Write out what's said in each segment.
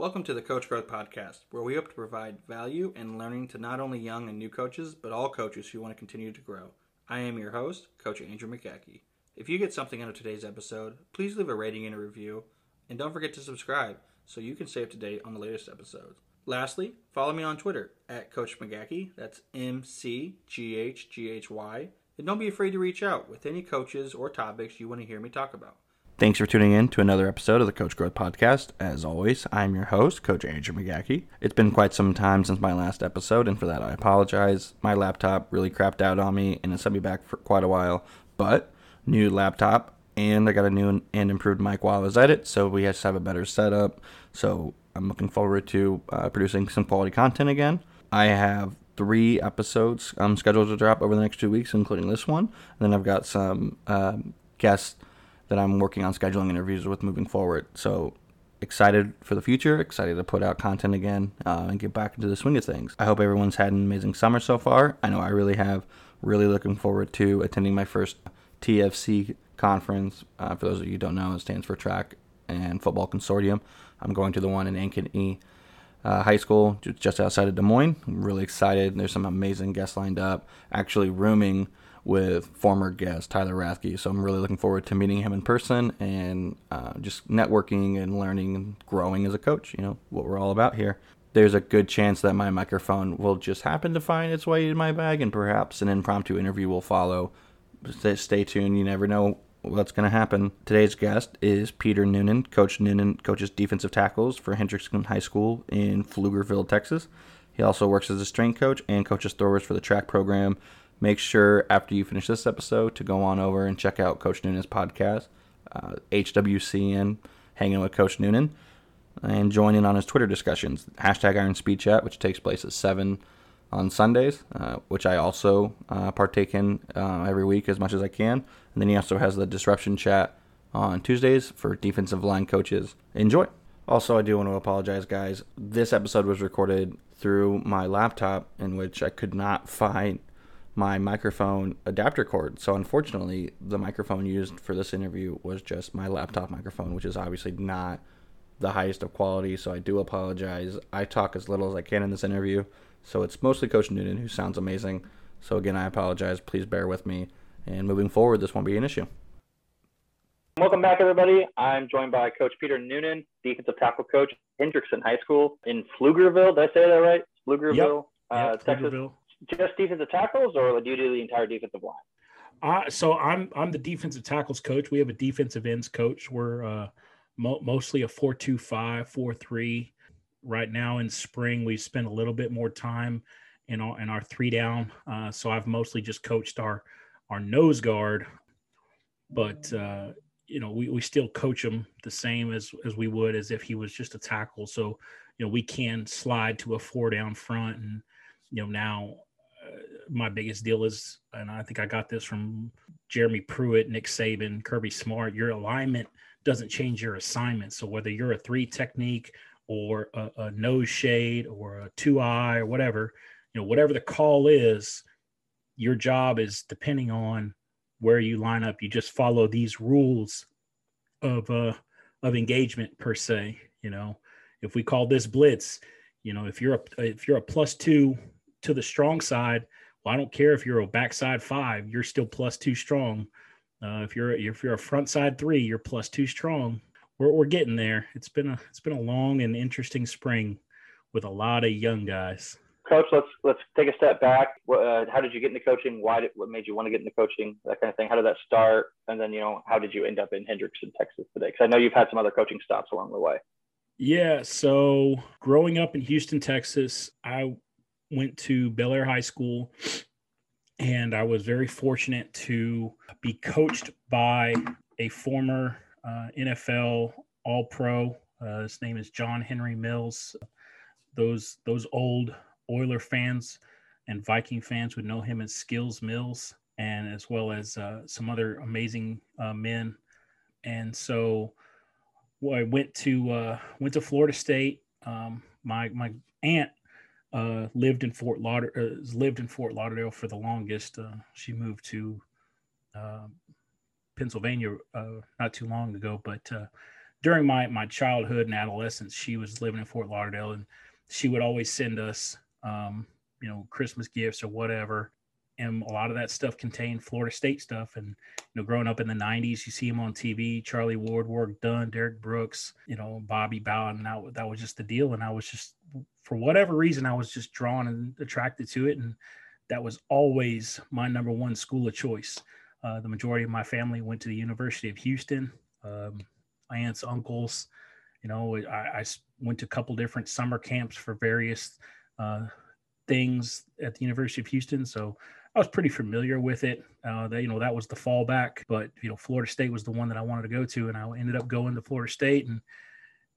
Welcome to the Coach Growth Podcast, where we hope to provide value and learning to not only young and new coaches, but all coaches who want to continue to grow. I am your host, Coach Andrew McGackie. If you get something out of today's episode, please leave a rating and a review, and don't forget to subscribe so you can stay up to date on the latest episodes. Lastly, follow me on Twitter at Coach McGackie, that's M C G H G H Y, and don't be afraid to reach out with any coaches or topics you want to hear me talk about. Thanks for tuning in to another episode of the Coach Growth Podcast. As always, I'm your host, Coach Andrew McGackie. It's been quite some time since my last episode, and for that I apologize. My laptop really crapped out on me, and it set me back for quite a while. But new laptop, and I got a new and improved mic while I was at it, so we just have a better setup. So I'm looking forward to uh, producing some quality content again. I have three episodes um, scheduled to drop over the next two weeks, including this one. And then I've got some uh, guests that I'm working on scheduling interviews with moving forward. So excited for the future, excited to put out content again uh, and get back into the swing of things. I hope everyone's had an amazing summer so far. I know I really have. Really looking forward to attending my first TFC conference. Uh, for those of you don't know, it stands for Track and Football Consortium. I'm going to the one in Ankeny uh, High School, just outside of Des Moines. I'm really excited. There's some amazing guests lined up. Actually, rooming with former guest Tyler Rathke. So I'm really looking forward to meeting him in person and uh, just networking and learning and growing as a coach. You know what we're all about here. There's a good chance that my microphone will just happen to find its way in my bag, and perhaps an impromptu interview will follow. Stay tuned. You never know what's going to happen. Today's guest is Peter Noonan. Coach Noonan coaches defensive tackles for Hendrickson High School in Pflugerville, Texas. He also works as a strength coach and coaches throwers for the track program make sure after you finish this episode to go on over and check out Coach Noonan's podcast, uh, HWCN, Hanging with Coach Noonan, and join in on his Twitter discussions. Hashtag Iron Speed Chat, which takes place at 7 on Sundays, uh, which I also uh, partake in uh, every week as much as I can. And then he also has the Disruption Chat on Tuesdays for defensive line coaches. Enjoy. Also, I do want to apologize, guys. This episode was recorded through my laptop, in which I could not find my microphone adapter cord. So unfortunately, the microphone used for this interview was just my laptop microphone, which is obviously not the highest of quality. So I do apologize. I talk as little as I can in this interview. So it's mostly Coach Noonan who sounds amazing. So again, I apologize. Please bear with me. And moving forward, this won't be an issue. Welcome back, everybody. I'm joined by Coach Peter Noonan, defensive tackle coach, Hendrickson High School in Pflugerville. Did I say that right? Pflugerville, yep. Uh, yep, Texas. Pflugerville just defensive tackles, or do you do the entire defensive line? Uh, so I'm I'm the defensive tackles coach. We have a defensive ends coach. We're uh, mo- mostly a four-two-five, four-three. Right now in spring, we spend a little bit more time in our in our three down. Uh, so I've mostly just coached our our nose guard, but uh, you know we, we still coach him the same as as we would as if he was just a tackle. So you know we can slide to a four down front, and you know now my biggest deal is, and I think I got this from Jeremy Pruitt, Nick Saban, Kirby Smart. Your alignment doesn't change your assignment. So whether you're a three technique or a, a nose shade or a two eye or whatever, you know, whatever the call is, your job is depending on where you line up. You just follow these rules of uh, of engagement per se. You know, if we call this blitz, you know, if you're a if you're a plus two to the strong side, well, I don't care if you're a backside five, you're still plus two strong. Uh, if you're if you're a front side three, you're plus two strong. We're we're getting there. It's been a it's been a long and interesting spring with a lot of young guys. Coach, let's let's take a step back. Uh, how did you get into coaching? Why did what made you want to get into coaching? That kind of thing. How did that start? And then you know, how did you end up in Hendrickson, Texas today? Because I know you've had some other coaching stops along the way. Yeah. So growing up in Houston, Texas, I went to Bellaire High School, and I was very fortunate to be coached by a former uh, NFL All Pro. Uh, his name is John Henry Mills. Those those old Oiler fans and Viking fans would know him as Skills Mills, and as well as uh, some other amazing uh, men. And so, well, I went to uh, went to Florida State. Um, my my aunt uh, lived in Fort Lauderdale, uh, lived in Fort Lauderdale for the longest. Uh, she moved to uh, Pennsylvania uh, not too long ago, but uh, during my my childhood and adolescence, she was living in Fort Lauderdale, and she would always send us, um, you know, Christmas gifts or whatever. And a lot of that stuff contained Florida State stuff. And you know, growing up in the '90s, you see him on TV. Charlie Ward, Warrick Dunn, Derrick Brooks, you know, Bobby Bowden. And that, that was just the deal. And I was just, for whatever reason, I was just drawn and attracted to it. And that was always my number one school of choice. Uh, the majority of my family went to the University of Houston. Um, aunts, uncles, you know, I, I, went to a couple different summer camps for various uh, things at the University of Houston. So I was pretty familiar with it. Uh, that, you know, that was the fallback, but, you know, Florida State was the one that I wanted to go to. And I ended up going to Florida State. And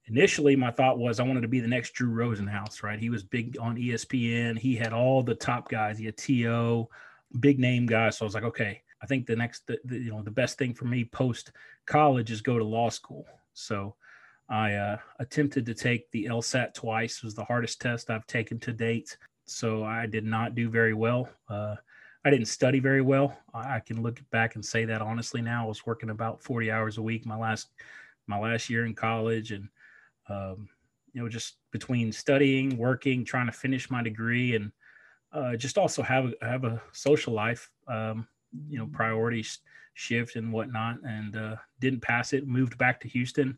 initially my thought was I wanted to be the next Drew Rosenhaus, right? He was big on ESPN. He had all the top guys. He had T.O., big name guys. So I was like, okay, I think the next, the, the, you know, the best thing for me post college is go to law school. So I uh, attempted to take the LSAT twice. It was the hardest test I've taken to date. So I did not do very well. Uh, I didn't study very well. I, can look back and say that honestly now. I was working about 40 hours a week my last my last year in college and um, you know just between studying working trying to finish my degree and uh, just also have have a social life um, you know priorities shift and whatnot and uh, didn't pass it moved back to houston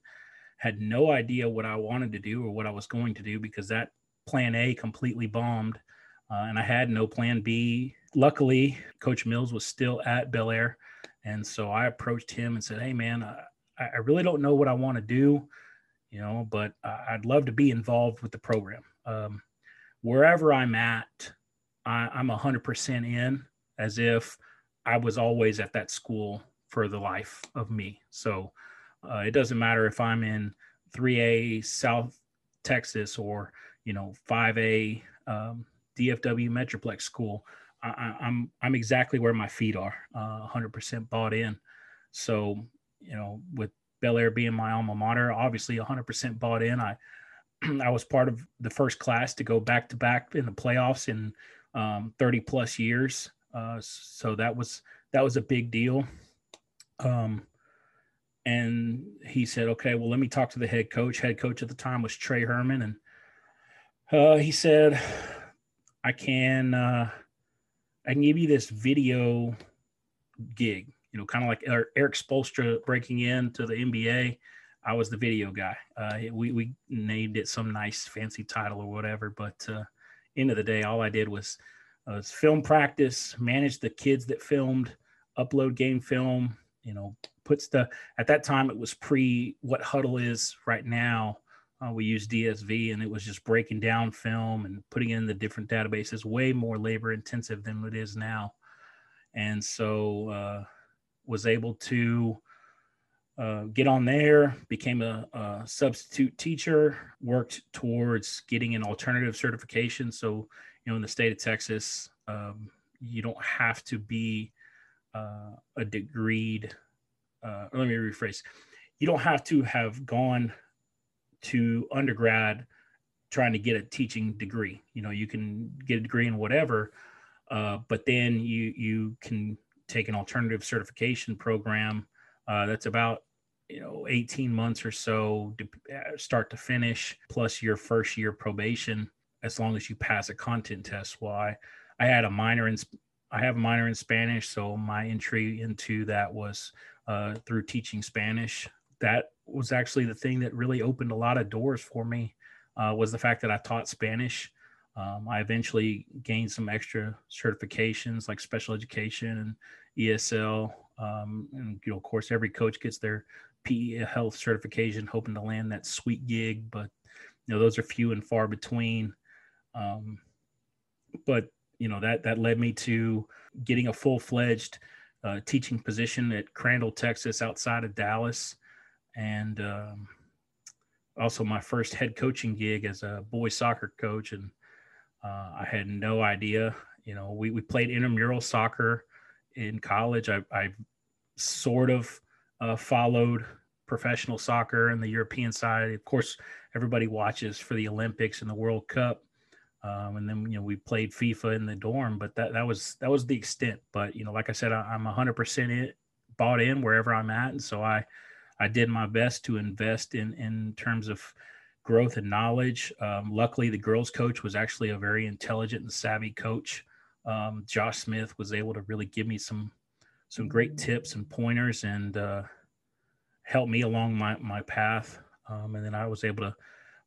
had no idea what i wanted to do or what i was going to do because that plan a completely bombed uh, and i had no plan b luckily coach mills was still at bellaire and so i approached him and said hey man I, I really don't know what i want to do you know but i'd love to be involved with the program um, wherever i'm at I, i'm 100% in as if I was always at that school for the life of me. So uh, it doesn't matter if I'm in 3A South Texas or you know 5A um, DFW Metroplex school. I, am I'm, I'm exactly where my feet are, uh, 100% bought in. So you know, with Bellaire being my alma mater, obviously 100% bought in. I I was part of the first class to go back to back in the playoffs in um, 30 plus years. Uh, so that was that was a big deal. Um, and he said, "Okay, well, let me talk to the head coach." Head coach at the time was Trey Herman, and uh, he said, "I can uh, I can give you this video gig, you know, kind of like Erik Spoelstra breaking into the NBA." I was the video guy. Uh, we we named it some nice fancy title or whatever, but uh, end of the day, all I did was uh, film practice, manage the kids that filmed, upload game film, you know, puts the, at that time it was pre what Hudl is right now. Uh, we used DSV and it was just breaking down film and putting in the different databases, way more labor intensive than it is now. And so uh, was able to uh, get on there, became a, a, substitute teacher, worked towards getting an alternative certification. So you know, in the state of Texas, um, you don't have to be uh, a degreed. Uh, let me rephrase. You don't have to have gone to undergrad trying to get a teaching degree. You know, you can get a degree in whatever, uh, but then you you can take an alternative certification program uh, that's about you know 18 months or so to uh, start to finish plus your first year probation as long as you pass a content test. Well, I, I had a minor in I have a minor in Spanish, so my entry into that was uh, through teaching Spanish. That was actually the thing that really opened a lot of doors for me. Uh, was the fact that I taught Spanish. Um, I eventually gained some extra certifications like special education and ESL. Um, and you know, of course, every coach gets their PE health certification, hoping to land that sweet gig, but you know those are few and far between. Um, but you know that that led me to getting a full fledged uh, teaching position at Crandall, Texas, outside of Dallas, and um, also my first head coaching gig as a boys soccer coach. And uh, I had no idea. You know, we we played intramural soccer in college. I, I sort of uh, followed professional soccer and the European side. Of course, everybody watches for the Olympics and the World Cup. Um, and then you know we played FIFA in the dorm, but that that was that was the extent. But you know, like I said, I, am 100 percent bought in wherever I'm at, and so I I did my best to invest in in terms of growth and knowledge. Um, luckily, the girls' coach was actually a very intelligent and savvy coach. Um, Josh Smith was able to really give me some some great tips and pointers and uh, help me along my my path. Um, and then I was able to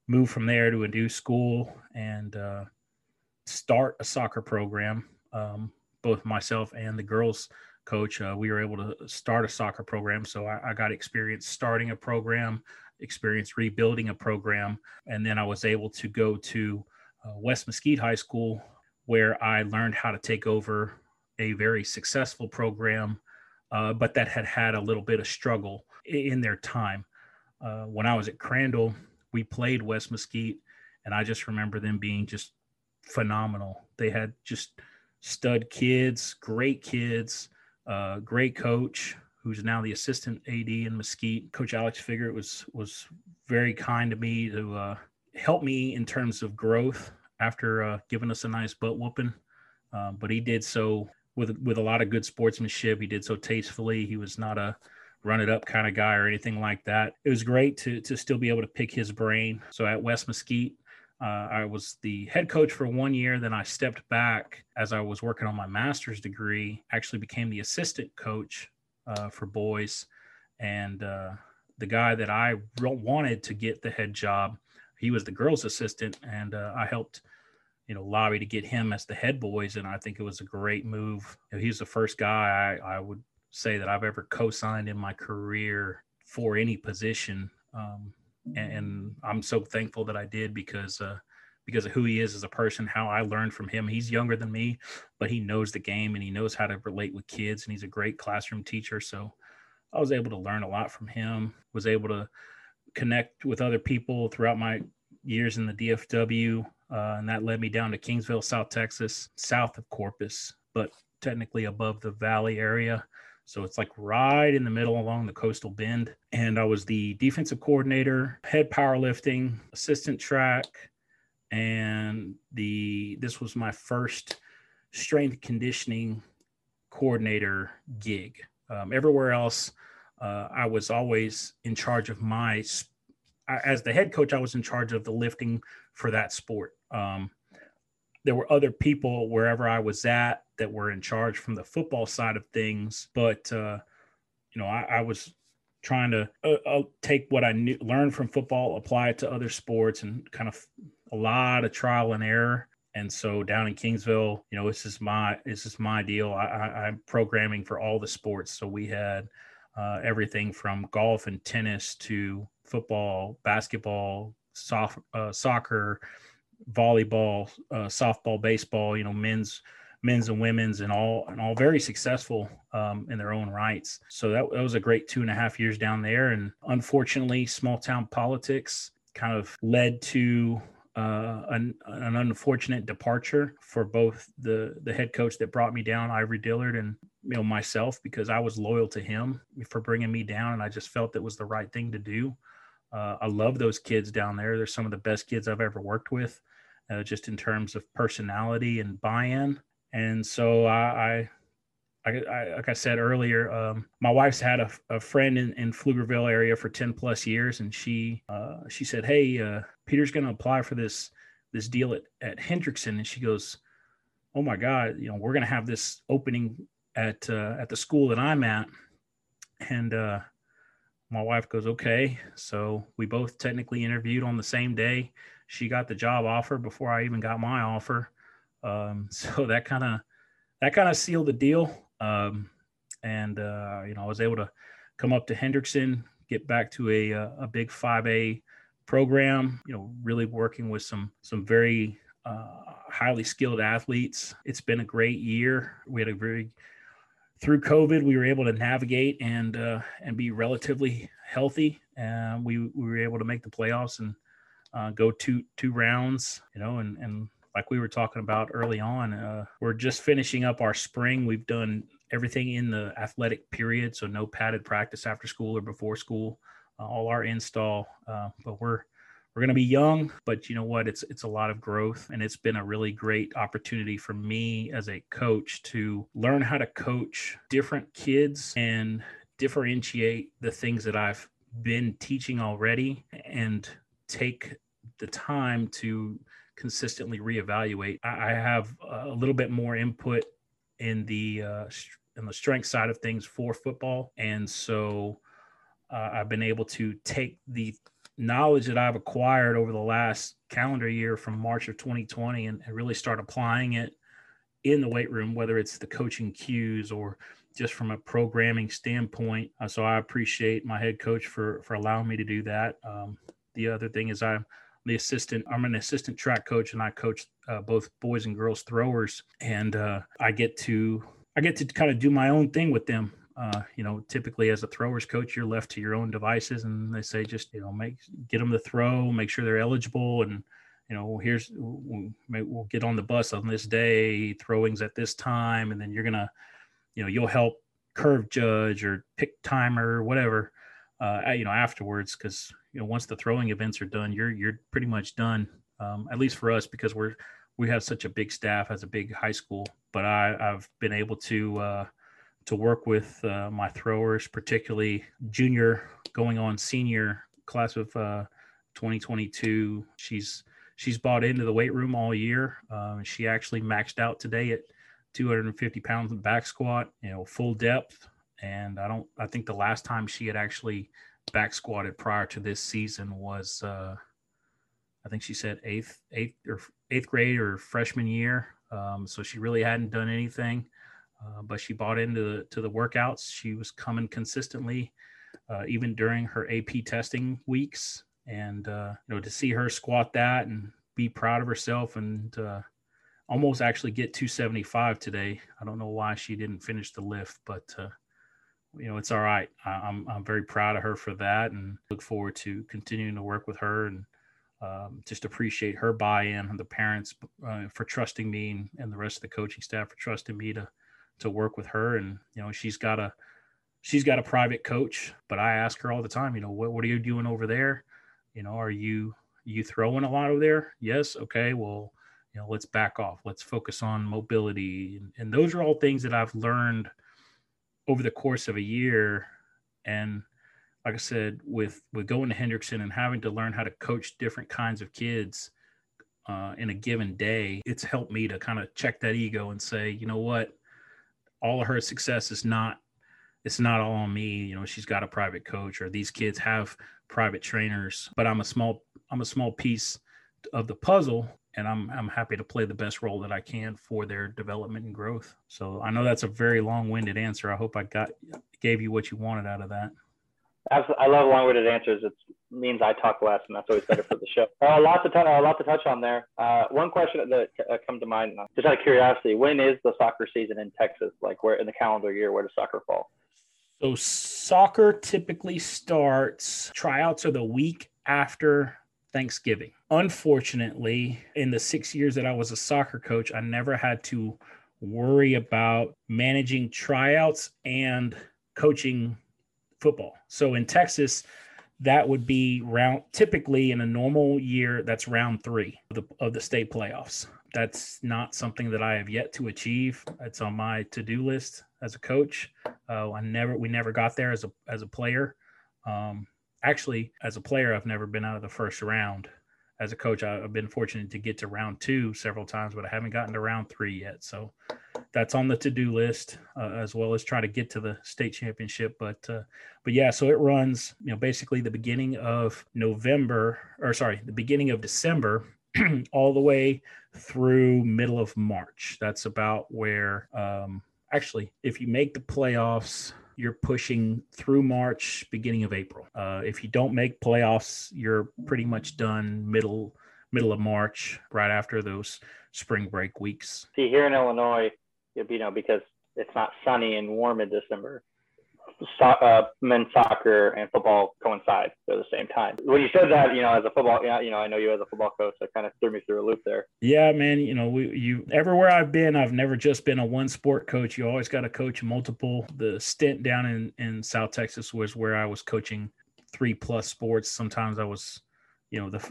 move from there to a new school and uh, start a soccer program. Um, both myself and the girls coach, uh, we were able to start a soccer program. So I, I, got experience starting a program, experience rebuilding a program, and then I was able to go to uh, West Mesquite High School, where I learned how to take over a very successful program, uh, but that had had a little bit of struggle in their time. Uh, when I was at Crandall, we played West Mesquite, and I just remember them being just phenomenal. They had just stud kids, great kids, uh, great coach who's now the assistant AD in Mesquite. Coach Alex Figure was was very kind to me to uh, help me in terms of growth after uh, giving us a nice butt whooping. Um, but he did so with with a lot of good sportsmanship. He did so tastefully. He was not a run it up kind of guy or anything like that. It was great to to still be able to pick his brain. So at West Mesquite, uh, I was the head coach for one year. Then I stepped back as I was working on my master's degree. Actually, became the assistant coach uh, for boys, and uh, the guy that I wanted to get the head job, he was the girls' assistant, and uh, I helped, you know, lobby to get him as the head boys. And I think it was a great move. You know, he was the first guy I, I would say that I've ever co-signed in my career for any position. Um, and, and, I'm so thankful that I did because uh, because of who he is as a person, how I learned from him. He's younger than me, but he knows the game and he knows how to relate with kids, and he's a great classroom teacher. So I was able to learn a lot from him. Was able to connect with other people throughout my years in the DFW, uh, and that led me down to Kingsville, South Texas, south of Corpus, but technically above the Valley area. So it's like right in the middle along the coastal bend. And I was the defensive coordinator, head powerlifting, assistant track, and the this was my first strength conditioning coordinator gig. Um, everywhere else, uh, I was always in charge of my. As the head coach, I was in charge of the lifting for that sport. Um, there were other people wherever I was at that were in charge from the football side of things. But uh, you know, I, I, was trying to uh, uh, take what I knew, learned from football, apply it to other sports, and kind of a lot of trial and error. And so down in Kingsville, you know, this is my this is my deal. I, am programming for all the sports, so we had uh, everything from golf and tennis to football, basketball, soft, uh, soccer, volleyball, uh, softball, baseball. You know, men's men's and women's and all and all very successful um, in their own rights. So that, that was a great two and a half years down there. And unfortunately, small town politics kind of led to uh, an, an, unfortunate departure for both the the head coach that brought me down, Ivory Dillard, and you know myself because I was loyal to him for bringing me down, and I just felt it was the right thing to do. Uh, I love those kids down there. They're some of the best kids I've ever worked with, uh, just in terms of personality and buy-in. And so I, I, I like I said earlier, um, my wife's had a, a friend in, in Pflugerville area for 10 plus years. And she, uh, she said, Hey, uh, Peter's going to apply for this, this deal at, at Hendrickson. And she goes, Oh my God, you know, we're going to have this opening at, uh, at the school that I'm at. And, uh, my wife goes, okay. So we both technically interviewed on the same day. She got the job offer before I even got my offer. Um, so that kind of that kind of sealed the deal. Um, and uh, you know, I was able to come up to Hendrickson, get back to a uh, a big 5A program. You know, really working with some some very uh, highly skilled athletes. It's been a great year. We had a very through COVID, we were able to navigate and uh, and be relatively healthy. And we we were able to make the playoffs and uh, go two two rounds. You know, and and like we were talking about early on, uh, we're just finishing up our spring. We've done everything in the athletic period, so no padded practice after school or before school. Uh, all our install, uh, but we're we're going to be young, but you know what? It's it's a lot of growth, and it's been a really great opportunity for me as a coach to learn how to coach different kids and differentiate the things that I've been teaching already and take the time to consistently reevaluate. I, I have a little bit more input in the uh, in the strength side of things for football, and so uh, I've been able to take the knowledge that I've acquired over the last calendar year from March of 2020 and, and really start applying it in the weight room, whether it's the coaching cues or just from a programming standpoint. Uh, so I appreciate my head coach for for allowing me to do that. Um, the other thing is I'm the assistant. I'm an assistant track coach, and I coach uh, both boys and girls throwers, and uh, I get to I get to kind of do my own thing with them. Uh, you know, typically as a throwers coach, you're left to your own devices, and they say just you know make get them to throw, make sure they're eligible, and you know here's we'll, we'll get on the bus on this day, throwings at this time, and then you're gonna you know you'll help curve judge or pick timer whatever uh, you know afterwards because you know once the throwing events are done you're you're pretty much done um, at least for us because we're we have such a big staff as a big high school. But i i've been able to uh, to work with uh, my throwers particularly junior going on senior class of uh, 2022 she's she's bought into the weight room all year. Um, she actually maxed out today at 250 pounds of back squat, you know, full depth. And I don't, I think the last time she had actually back squatted prior to this season was, uh, I think she said eighth, eighth or eighth grade or freshman year. Um, so she really hadn't done anything, uh, but she bought into the, to the workouts. She was coming consistently, uh, even during her AP testing weeks. And, uh, you know, to see her squat that and be proud of herself and, uh, almost actually get 275 today. I don't know why she didn't finish the lift, but uh, you know it's all right. I, am I'm very proud of her for that, and look forward to continuing to work with her and um, just appreciate her buy-in and the parents uh, for trusting me and, and the rest of the coaching staff for trusting me to to work with her. And you know she's got a she's got a private coach, but I ask her all the time, you know, what what are you doing over there? You know, are you you throwing a lot over there? Yes. Okay. Well, you know let's back off let's focus on mobility and, and those are all things that i've learned over the course of a year and like i said with with going to hendrickson and having to learn how to coach different kinds of kids uh, in a given day it's helped me to kind of check that ego and say you know what? All of her success is not it's not all on me. You know she's got a private coach or these kids have private trainers but i'm a small i'm a small piece of the puzzle and I'm I'm happy to play the best role that I can for their development and growth. So I know that's a very long-winded answer. I hope I got gave you what you wanted out of that. Absolutely. I love long-winded answers. It means I talk less, and that's always better for the show. Uh, a lot to t- a lot to touch on there. Uh, one question that uh, come to mind, uh, just out of curiosity, when is the soccer season in Texas? Like, where in the calendar year, where does soccer fall? So soccer typically starts. Tryouts are the week after Thanksgiving. Unfortunately, in the six years that I was a soccer coach, I never had to worry about managing tryouts and coaching football. So in Texas, that would be round typically in a normal year that's round three of the, of the state playoffs that's not something that i have yet to achieve it's on my to-do list as a coach uh, i never we never got there as a as a player um, actually, as a player, I've never been out of the first round. As a coach, I've been fortunate to get to round two several times, but I haven't gotten to round three yet. So that's on the to-do list, uh, as well as try to get to the state championship. But uh, but yeah, so it runs, you know, basically the beginning of November, or sorry, the beginning of December, all the way through middle of March. That's about where, um, actually, if you make the playoffs you're pushing through March, beginning of April. Uh, if you don't make playoffs, you're pretty much done middle middle of March, right after those spring break weeks. See, here in Illinois, you know, because it's not sunny and warm in December, so, uh, men's soccer and football coincide at the same time. When you said that, you know, as a football, you know, I know you as a football coach, that kind of threw me through a loop there. Yeah, man. You know, we you everywhere I've been, I've never just been a one sport coach. You always got to coach multiple. The stint down in in South Texas was where I was coaching three plus sports. Sometimes I was, you know, the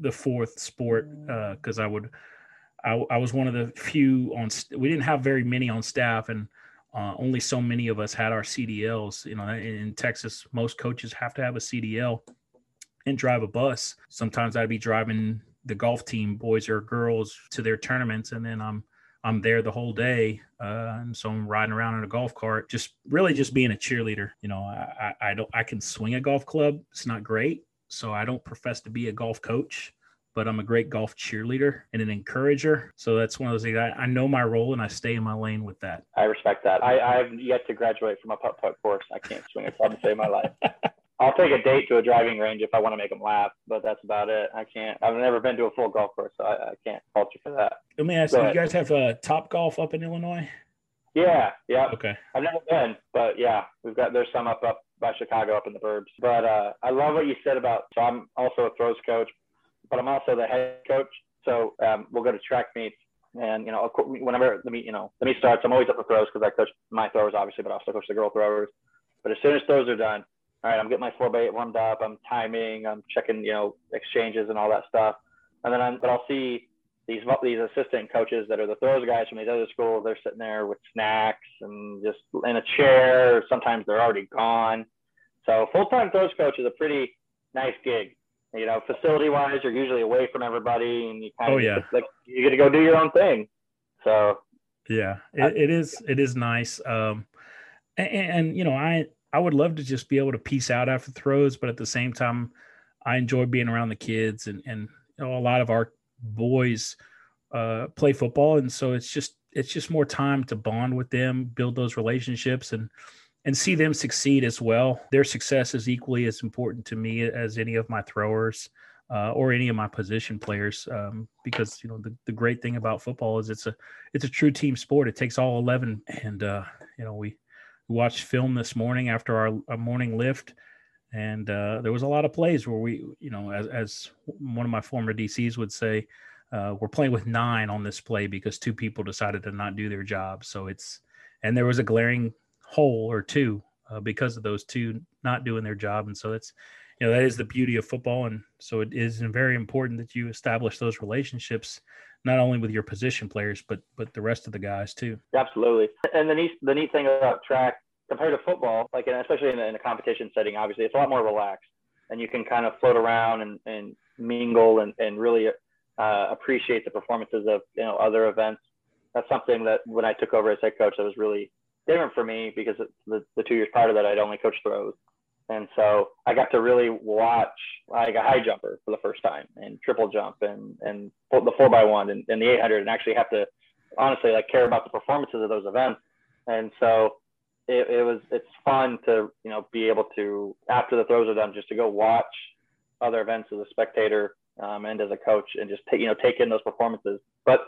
the fourth sport because uh, I would. I, I was one of the few on. We didn't have very many on staff, and uh, only so many of us had our CDLs. You know, in, Texas, most coaches have to have a CDL and drive a bus. Sometimes I'd be driving the golf team, boys or girls, to their tournaments, and then I'm I'm there the whole day, uh, and so I'm riding around in a golf cart, just really just being a cheerleader. You know, I, I don't I can swing a golf club. It's not great, so I don't profess to be a golf coach, but I'm a great golf cheerleader and an encourager. So that's one of those things. I, I know my role and I stay in my lane with that. I respect that. I, I've yet to graduate from a putt putt course. I can't swing a club to save my life. I'll take a date to a driving range if I want to make them laugh, but that's about it. I can't. I've never been to a full golf course, so I, I can't fault you for that. Let me ask you: You guys have uh, Top Golf up in Illinois? Yeah, yeah. Okay. I've never been, but yeah, we've got there's some up up by Chicago, up in the burbs. But uh, I love what you said about. So I'm also a throws coach, but I'm also the head coach. So um, we'll go to track meets, and you know, whenever the meet, you know, the meet starts, I'm always up for throws because I coach my throwers, obviously, but I also coach the girl throwers. But as soon as throws are done, all right, I'm getting my four by eight warmed up. I'm timing. I'm checking, you know, exchanges and all that stuff. And then I'm, but I'll see these these assistant coaches that are the throws guys from these other schools. They're sitting there with snacks and just in a chair. Sometimes they're already gone. So full time throws coach is a pretty nice gig. You know, facility wise, you're usually away from everybody, and you kind of oh, yeah. like you get to go do your own thing. So yeah, it, it is it is nice. Um, and, and you know, I I would love to just be able to peace out after throws, but at the same time, I enjoy being around the kids and and you know, a lot of our boys uh, play football, and so it's just it's just more time to bond with them, build those relationships, and and see them succeed as well. Their success is equally as important to me as any of my throwers. Uh, or any of my position players, um, because you know the, the great thing about football is it's a it's a true team sport. It takes all eleven, and uh, you know we watched film this morning after our, our morning lift, and uh, there was a lot of plays where we, you know, as, as one of my former DCs would say, uh, we're playing with nine on this play because two people decided to not do their job. So it's, and there was a glaring hole or two uh, because of those two not doing their job. And so that's, you know, that is the beauty of football. And so it is very important that you establish those relationships not only with your position players, but but the rest of the guys too. Absolutely. And the neat the neat thing about track compared to football, like and especially in a, in a competition setting, obviously it's a lot more relaxed, and you can kind of float around and, and mingle and and really uh, appreciate the performances of you know other events. That's something that when I took over as head coach, that was really different for me because the, the two years prior to that, I'd only coached throws. And so I got to really watch like a high jumper for the first time and triple jump and, and the four by one and, and the 800 and actually have to honestly like care about the performances of those events. And so it, it was, it's fun to, you know, be able to, after the throws are done, just to go watch other events as a spectator um, and as a coach and just take, you know, take in those performances. But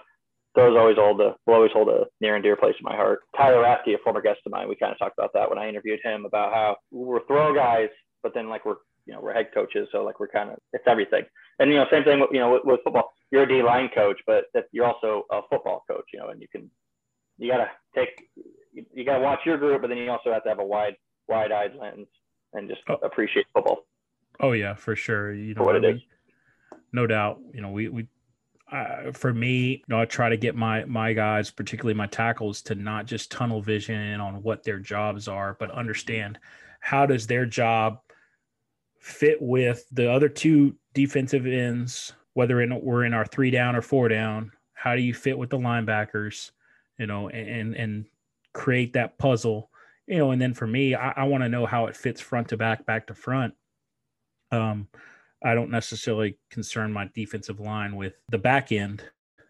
those always hold a will always hold a near and dear place in my heart. Tyler Rathke, a former guest of mine, we kind of talked about that when I interviewed him about how we're throw guys, but then like we're you know we're head coaches, so like we're kind of it's everything. And you know same thing with, you know with, with football. You're a D line coach, but you're also a football coach. You know, and you can you gotta take you, you gotta watch your group, but then you also have to have a wide wide eyed lens and just oh. appreciate football. Oh yeah, for sure. You know what it is. No doubt. You know, we we uh, for me, you know, I try to get my my guys, particularly my tackles, to not just tunnel vision on what their jobs are, but understand how does their job fit with the other two defensive ends, whether in, we're in our three down or four down. How do you fit with the linebackers? You know, and and create that puzzle. You know, and then for me, I, I want to know how it fits front to back, back to front. Um, I don't necessarily concern my defensive line with the back end,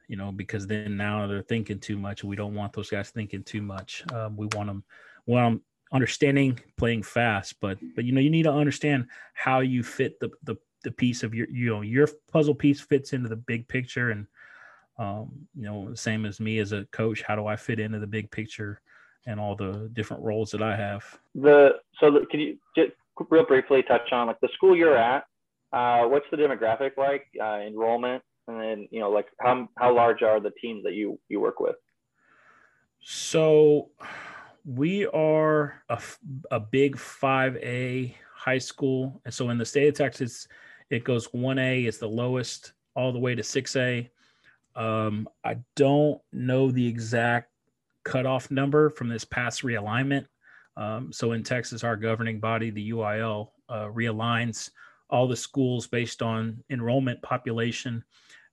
you know, because then now they're thinking too much. We don't want those guys thinking too much. Um, we want them, them understanding, playing fast, but but you know, you need to understand how you fit the the the piece of your you know your puzzle piece fits into the big picture, and um, you know, same as me as a coach, how do I fit into the big picture and all the different roles that I have? The so the, can you just real briefly touch on like the school you're at? Uh, what's the demographic like, uh, enrollment, and then you know, like how how large are the teams that you you work with? So, we are a, a big five A high school, and so in the state of Texas, it goes one A is the lowest, all the way to six A. Um, I don't know the exact cutoff number from this past realignment. Um, so in Texas, our governing body, the UIL, uh, realigns all the schools based on enrollment population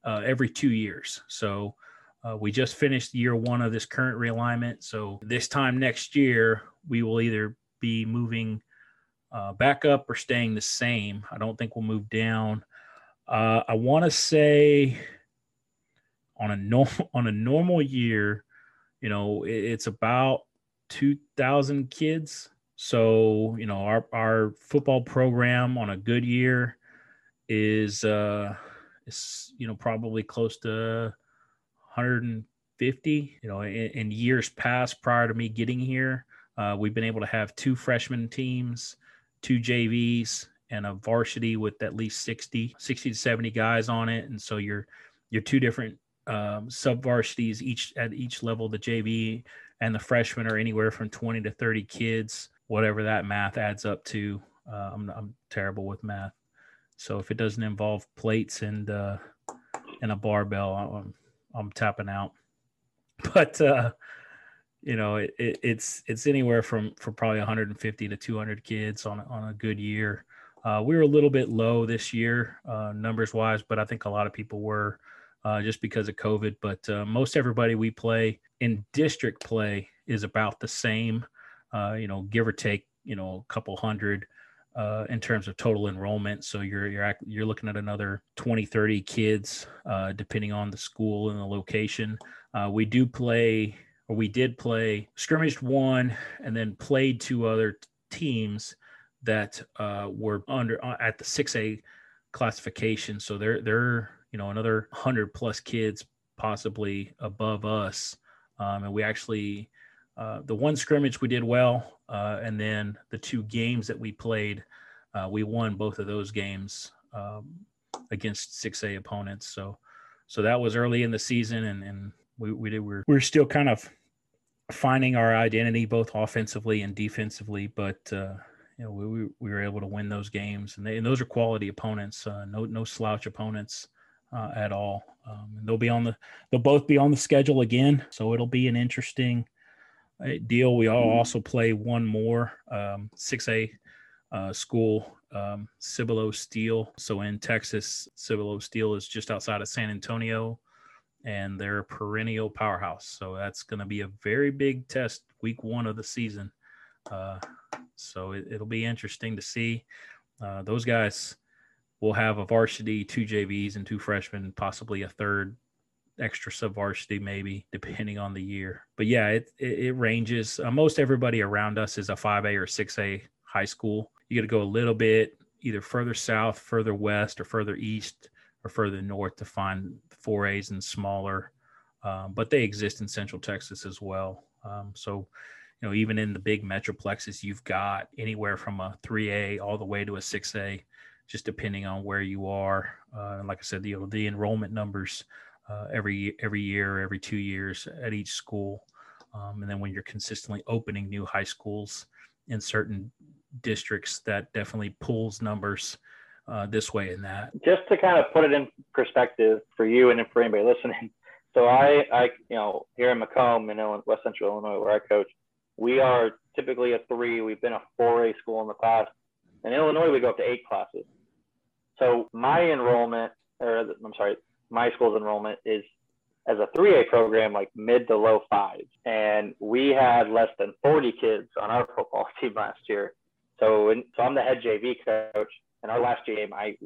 uh, every two years. So uh, we just finished year one of this current realignment. So this time next year, we will either be moving uh, back up or staying the same. I don't think we'll move down. Uh, I want to say on a normal on a normal year, you know, it, it's about two thousand kids. So you know, our our football program on a good year is uh is you know probably close to 150. You know, in, in years past prior to me getting here, uh, we've been able to have two freshman teams, two JVs, and a varsity with at least 60, 60 to 70 guys on it. And so you're you're two different um, sub varsities each at each level. The JV and the freshmen are anywhere from 20 to 30 kids, whatever that math adds up to. Uh, I'm, I'm terrible with math. So if it doesn't involve plates and uh, and a barbell, I'm, I'm tapping out. But uh, you know, it, it, it's it's anywhere from from probably 150 to 200 kids on on a good year. Uh, we were a little bit low this year, uh, numbers wise, but I think a lot of people were uh, just because of COVID. But uh, most everybody we play in district play is about the same, uh, you know, give or take, you know, a couple hundred uh, in terms of total enrollment. So you're you're you're looking at another 20, 30 kids, uh, depending on the school and the location. Uh, we do play or we did play scrimmaged one and then played two other teams that uh, were under uh, at the 6A classification. So they're they're you know another hundred plus kids possibly above us, um, and we actually uh, the one scrimmage we did well, uh, and then the two games that we played, uh, we won both of those games um, against 6A opponents. So so that was early in the season, and and we we did we're we're still kind of finding our identity both offensively and defensively, but uh, you know, we, we were able to win those games, and, they, and those are quality opponents, uh, no no slouch opponents uh, at all. Um, they'll be on the they'll both be on the schedule again, so it'll be an interesting deal. We all also play one more um, six um, A school, um, Cibolo Steele. So in Texas, Cibolo Steele is just outside of San Antonio, and they're a perennial powerhouse. So that's going to be a very big test week one of the season. Uh, so it, will be interesting to see. Uh, those guys will have a varsity, two JVs, and two freshmen, possibly a third extra sub varsity, maybe depending on the year. But yeah, it it, it ranges. Uh, most everybody around us is a 5A or 6A high school. You got to go a little bit either further south, further west, or further east, or further north to find 4As and smaller. Um, but they exist in Central Texas as well. Um, so you know, even in the big metroplexes, you've got anywhere from a 3A all the way to a 6A, just depending on where you are. Uh, and like I said, the, the enrollment numbers uh, every every year, every two years at each school, um, and then when you're consistently opening new high schools in certain districts, that definitely pulls numbers uh, this way and that. Just to kind of put it in perspective for you and for anybody listening. So I, I, you know, here in Macomb in West Central Illinois, where I coach, we are typically a three. We've been a 4A school in the past. In Illinois, we go up to eight classes. So my enrollment, or I'm sorry, my school's enrollment is as a 3A program, like mid to low fives. And we had less than 40 kids on our football team last year. So, so I'm the head JV coach. And our last game, I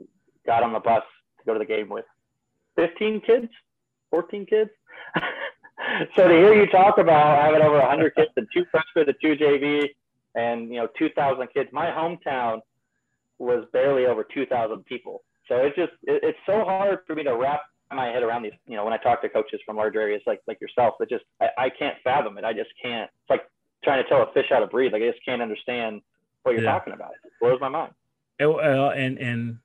got on the bus to go to the game with 15 kids, 14 kids. so to hear you talk about having over 100 kids and two freshmen, the two JV, and you know 2,000 kids, my hometown was barely over 2,000 people. So it's just it, it's so hard for me to wrap my head around these. You know, when I talk to coaches from larger areas like like yourself, it just I, I can't fathom it. I just can't. It's like trying to tell a fish how to breathe. Like I just can't understand what you're yeah. talking about. It blows my mind. Uh, and and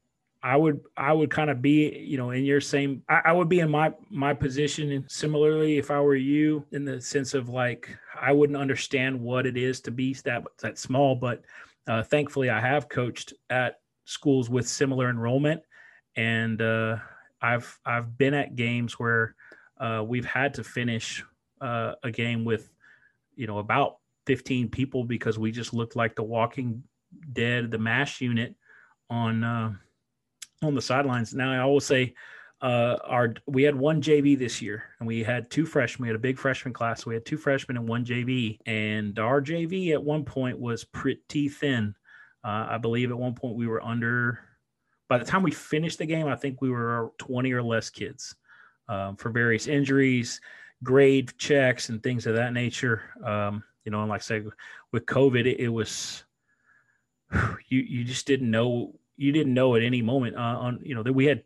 I would I would kind of be you know in your same I, I, would be in my my position similarly if I were you in the sense of like I wouldn't understand what it is to be that that small but uh, thankfully I have coached at schools with similar enrollment and uh, I've I've been at games where uh, we've had to finish uh, a game with you know, about 15 people because we just looked like the Walking Dead, the MASH unit on uh, on the sidelines. Now I always say, uh, our we had one JV this year, and we had two freshmen. We had a big freshman class. So we had two freshmen and one JV, and our JV at one point was pretty thin. Uh, I believe at one point we were under. By the time we finished the game, I think we were 20 or less kids um, for various injuries, grade checks, and things of that nature. Um, you know, and like I said, with COVID, it, it was you you just didn't know you didn't know at any moment uh, on you know that we had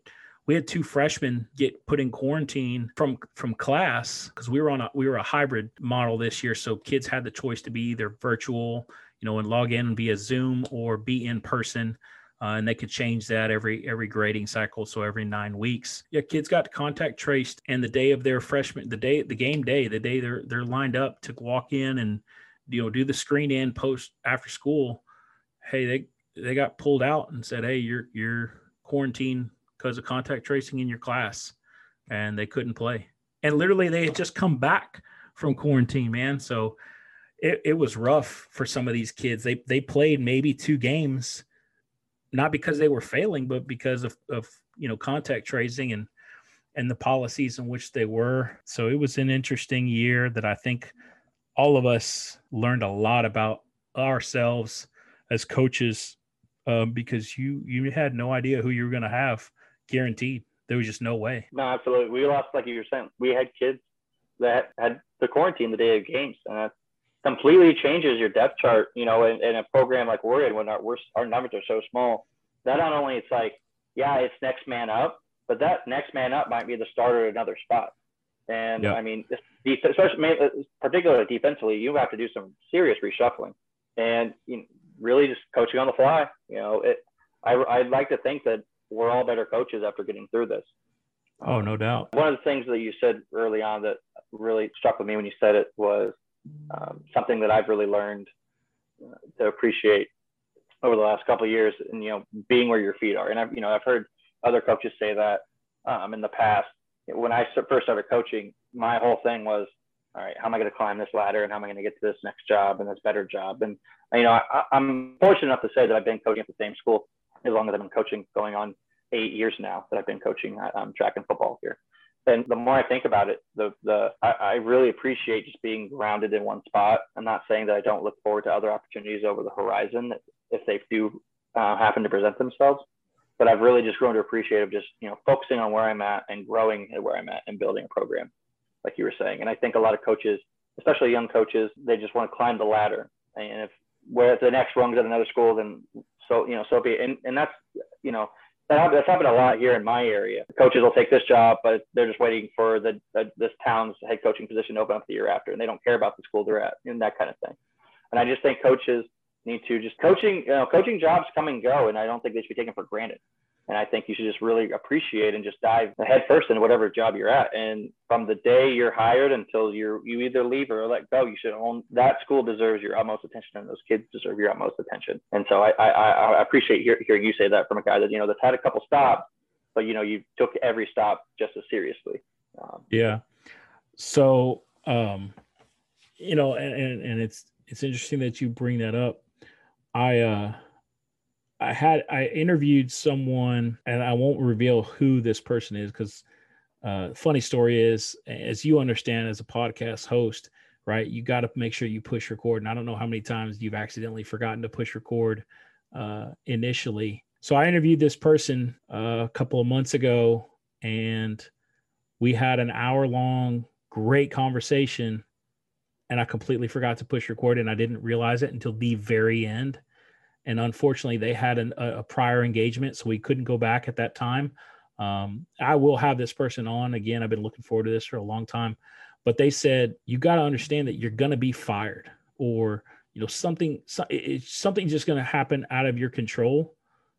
we had two freshmen get put in quarantine from from class because we were on a we were a hybrid model this year so kids had the choice to be either virtual you know and log in via zoom or be in person uh, and they could change that every every grading cycle. So every nine weeks yeah kids got contact traced and the day of their freshman the day the game day the day they're they're lined up to walk in and you know do the screen in post after school hey they they got pulled out and said hey you're you're quarantined because of contact tracing in your class. And they couldn't play. And literally they had just come back from quarantine man. So it, it was rough for some of these kids. They they played maybe two games not because they were failing but because of, of you know contact tracing and and the policies in which they were so it was an interesting year that i think all of us learned a lot about ourselves as coaches um, because you you had no idea who you were going to have guaranteed. There was just no way. No, absolutely. We lost, like you were saying, we had kids that had the quarantine the day of games, and that completely changes your depth chart. You know, in, in a program like we're in, when our we're, our numbers are so small, that not only it's like, yeah, it's next man up, but that next man up might be the starter at another spot. And yep. I mean, especially particularly defensively, you have to do some serious reshuffling, and you know, really just coaching on the fly. You know, it. I I'd like to think that we're all better coaches after getting through this. Oh, no doubt. One of the things that you said early on that really struck with me when you said it was um, something that I've really learned uh, to appreciate over the last couple of years, and you know, being where your feet are. And I've you know I've heard other coaches say that um, in the past. When I first started coaching, my whole thing was, all right, how am I going to climb this ladder, and how am I going to get to this next job and this better job? And you know, I, I'm fortunate enough to say that I've been coaching at the same school as long as I've been coaching, going on eight years now that I've been coaching um, track and football here. And the more I think about it, the the I, I, really appreciate just being grounded in one spot. I'm not saying that I don't look forward to other opportunities over the horizon if they do uh, happen to present themselves. But I've really just grown to appreciate of just you know focusing on where I'm at and growing at where I'm at and building a program, like you were saying. And I think a lot of coaches, especially young coaches, they just want to climb the ladder. And if where the next rung's at another school, then so you know so be it. And and that's you know that's happened a lot here in my area. Coaches will take this job, but they're just waiting for the, the this town's head coaching position to open up the year after, and they don't care about the school they're at and that kind of thing. And I just think coaches need to just coaching, you know, coaching jobs come and go, and I don't think they should be taken for granted. And I think you should just really appreciate and just dive head first in whatever job you're at. And from the day you're hired until you're, you either leave or let go, you should own that school deserves your utmost attention, and those kids deserve your utmost attention. And so I I, I appreciate hear, hearing you say that from a guy that you know that's had a couple stops, but you know you took every stop just as seriously. Um, yeah. So um, you know, and and it's it's interesting that you bring that up. I uh I had I interviewed someone, and I won't reveal who this person is because uh, funny story is, as you understand as a podcast host, right? You got to make sure you push record. And I don't know how many times you've accidentally forgotten to push record uh, initially. So I interviewed this person uh, a couple of months ago, and we had an hour long, great conversation. And I completely forgot to push record, and I didn't realize it until the very end and unfortunately they had an, a, a, prior engagement so we couldn't go back at that time. Um, i will have this person on. Again i've been looking forward to this for a long time but they said you got to understand that you're going to be fired or you know something it's something's just going to happen out of your control.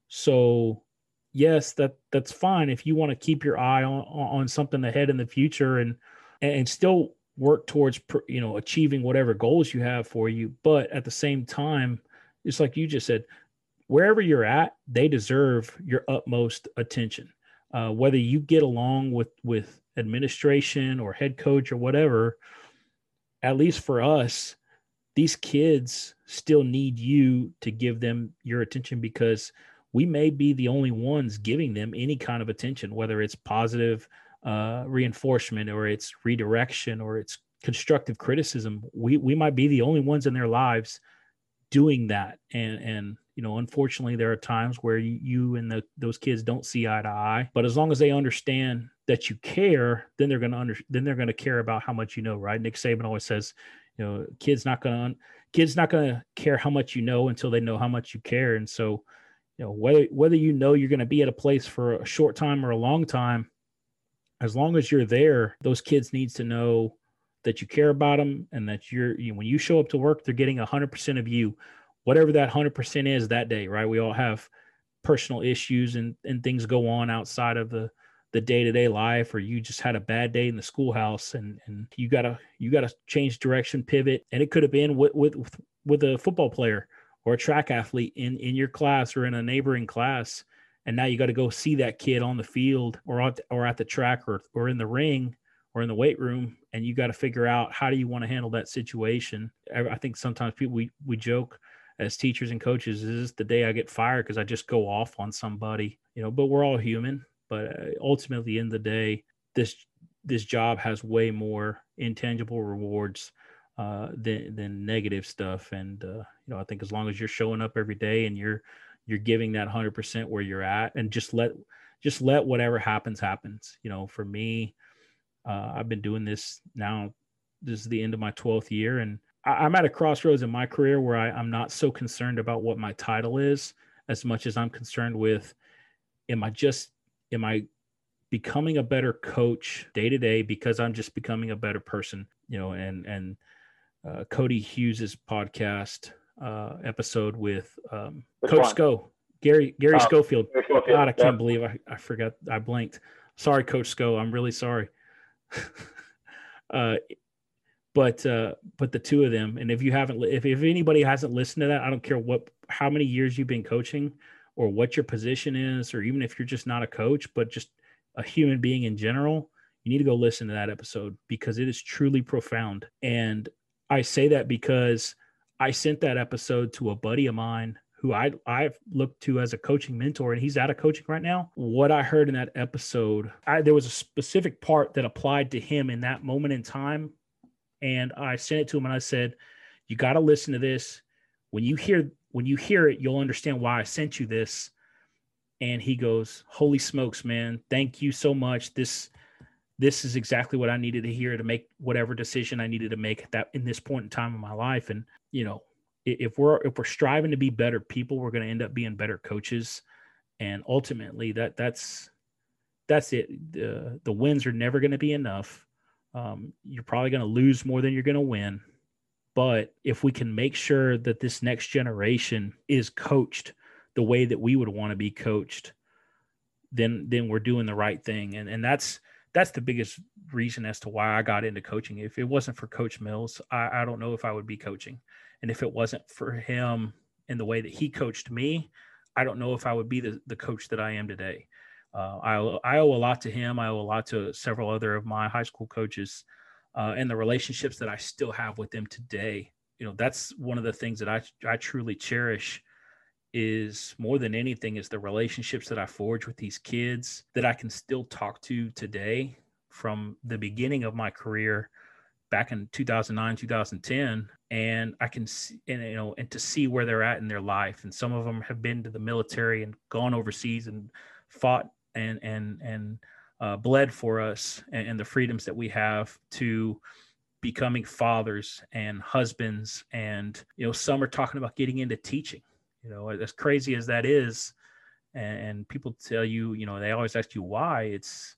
So yes that that's fine if you want to keep your eye on on something ahead in the future and and still work towards you know achieving whatever goals you have for you but at the same time it's like you just said, wherever you're at, they deserve your utmost attention. Uh, whether you get along with with administration or head coach or whatever, at least for us, these kids still need you to give them your attention because we may be the only ones giving them any kind of attention, whether it's positive uh, reinforcement or it's redirection or it's constructive criticism. We we might be the only ones in their lives doing that, and and you know, unfortunately, there are times where you, and the, those kids don't see eye to eye. But as long as they understand that you care, then they're going to under then they're going to care about how much you know, right? Nick Saban always says, you know, kids not going to kids not going to care how much you know until they know how much you care. And so, you know, whether whether you know you're going to be at a place for a short time or a long time, as long as you're there, those kids needs to know that you care about them and that you're you when you show up to work, they're getting 100% of you, whatever that 100% is that day, right? We all have personal issues and and things go on outside of the the day-to-day life or you just had a bad day in the schoolhouse and and you gotta you gotta change direction pivot. And it could have been with with with a football player or a track athlete in in your class or in a neighboring class. And now you got to go see that kid on the field or at, or at the track or, or in the ring or in the weight room and you got to figure out how do you want to handle that situation i think sometimes people we, we joke as teachers and coaches is this the day i get fired because i just go off on somebody you know but we're all human but uh, ultimately, in the day, this this job has way more intangible rewards uh, than than negative stuff. And uh, you know, I think as long as you're showing up every day and you're you're giving that hundred percent where you're at, and just let just let whatever happens happens. You know, for me, uh, I've been doing this now. This is the end of my twelfth year, and I, am at a crossroads in my career where I, I'm not so concerned about what my title is as much as I'm concerned with, am I just am I becoming a better coach day to day because I'm just becoming a better person, you know, and, and, uh, Cody Hughes's podcast, uh, episode with, um, Coach one? Sco, Gary, Gary oh, Schofield. Schofield. God, I can't believe I, I forgot. I blanked. Sorry, Coach Sco. I'm really sorry. uh, but uh, but the two of them, and if you haven't, if if anybody hasn't listened to that, I don't care what how many years you've been coaching or what your position is, or even if you're just not a coach, but just a human being in general, you need to go listen to that episode because it is truly profound. And I say that because I sent that episode to a buddy of mine who I I've looked to as a coaching mentor, and he's out of coaching right now. What I heard in that episode, I, there was a specific part that applied to him in that moment in time, and I sent it to him, and I said, "You got to listen to this. When you hear when you hear it, you'll understand why I sent you this. And he goes, Holy smokes, man. Thank you so much. This this is exactly what I needed to hear to make whatever decision I needed to make at that in this point in time of my life. And, you know, if we're if we're striving to be better people, we're going to end up being better coaches. And ultimately that that's that's it. The the wins are never going to be enough. Um, you're probably going to lose more than you're going to win. But if we can make sure that this next generation is coached the way that we would want to be coached, then then we're doing the right thing. And and that's that's the biggest reason as to why I got into coaching. If it wasn't for Coach Mills, I, I don't know if I would be coaching. And if it wasn't for him and the way that he coached me, I don't know if I would be the, the coach that I am today. Uh, I, I owe a lot to him. I owe a lot to several other of my high school coaches uh, and the relationships that I still have with them today. You know, that's one of the things that I I truly cherish is more than anything is the relationships that I forge with these kids that I can still talk to today from the beginning of my career back in 2009 2010 and I can see and you know and to see where they're at in their life. And some of them have been to the military and gone overseas and fought and and and uh, bled for us and, and the freedoms that we have to becoming fathers and husbands. And you know some are talking about getting into teaching. You know as crazy as that is and, and, people tell you you know they always ask you why it's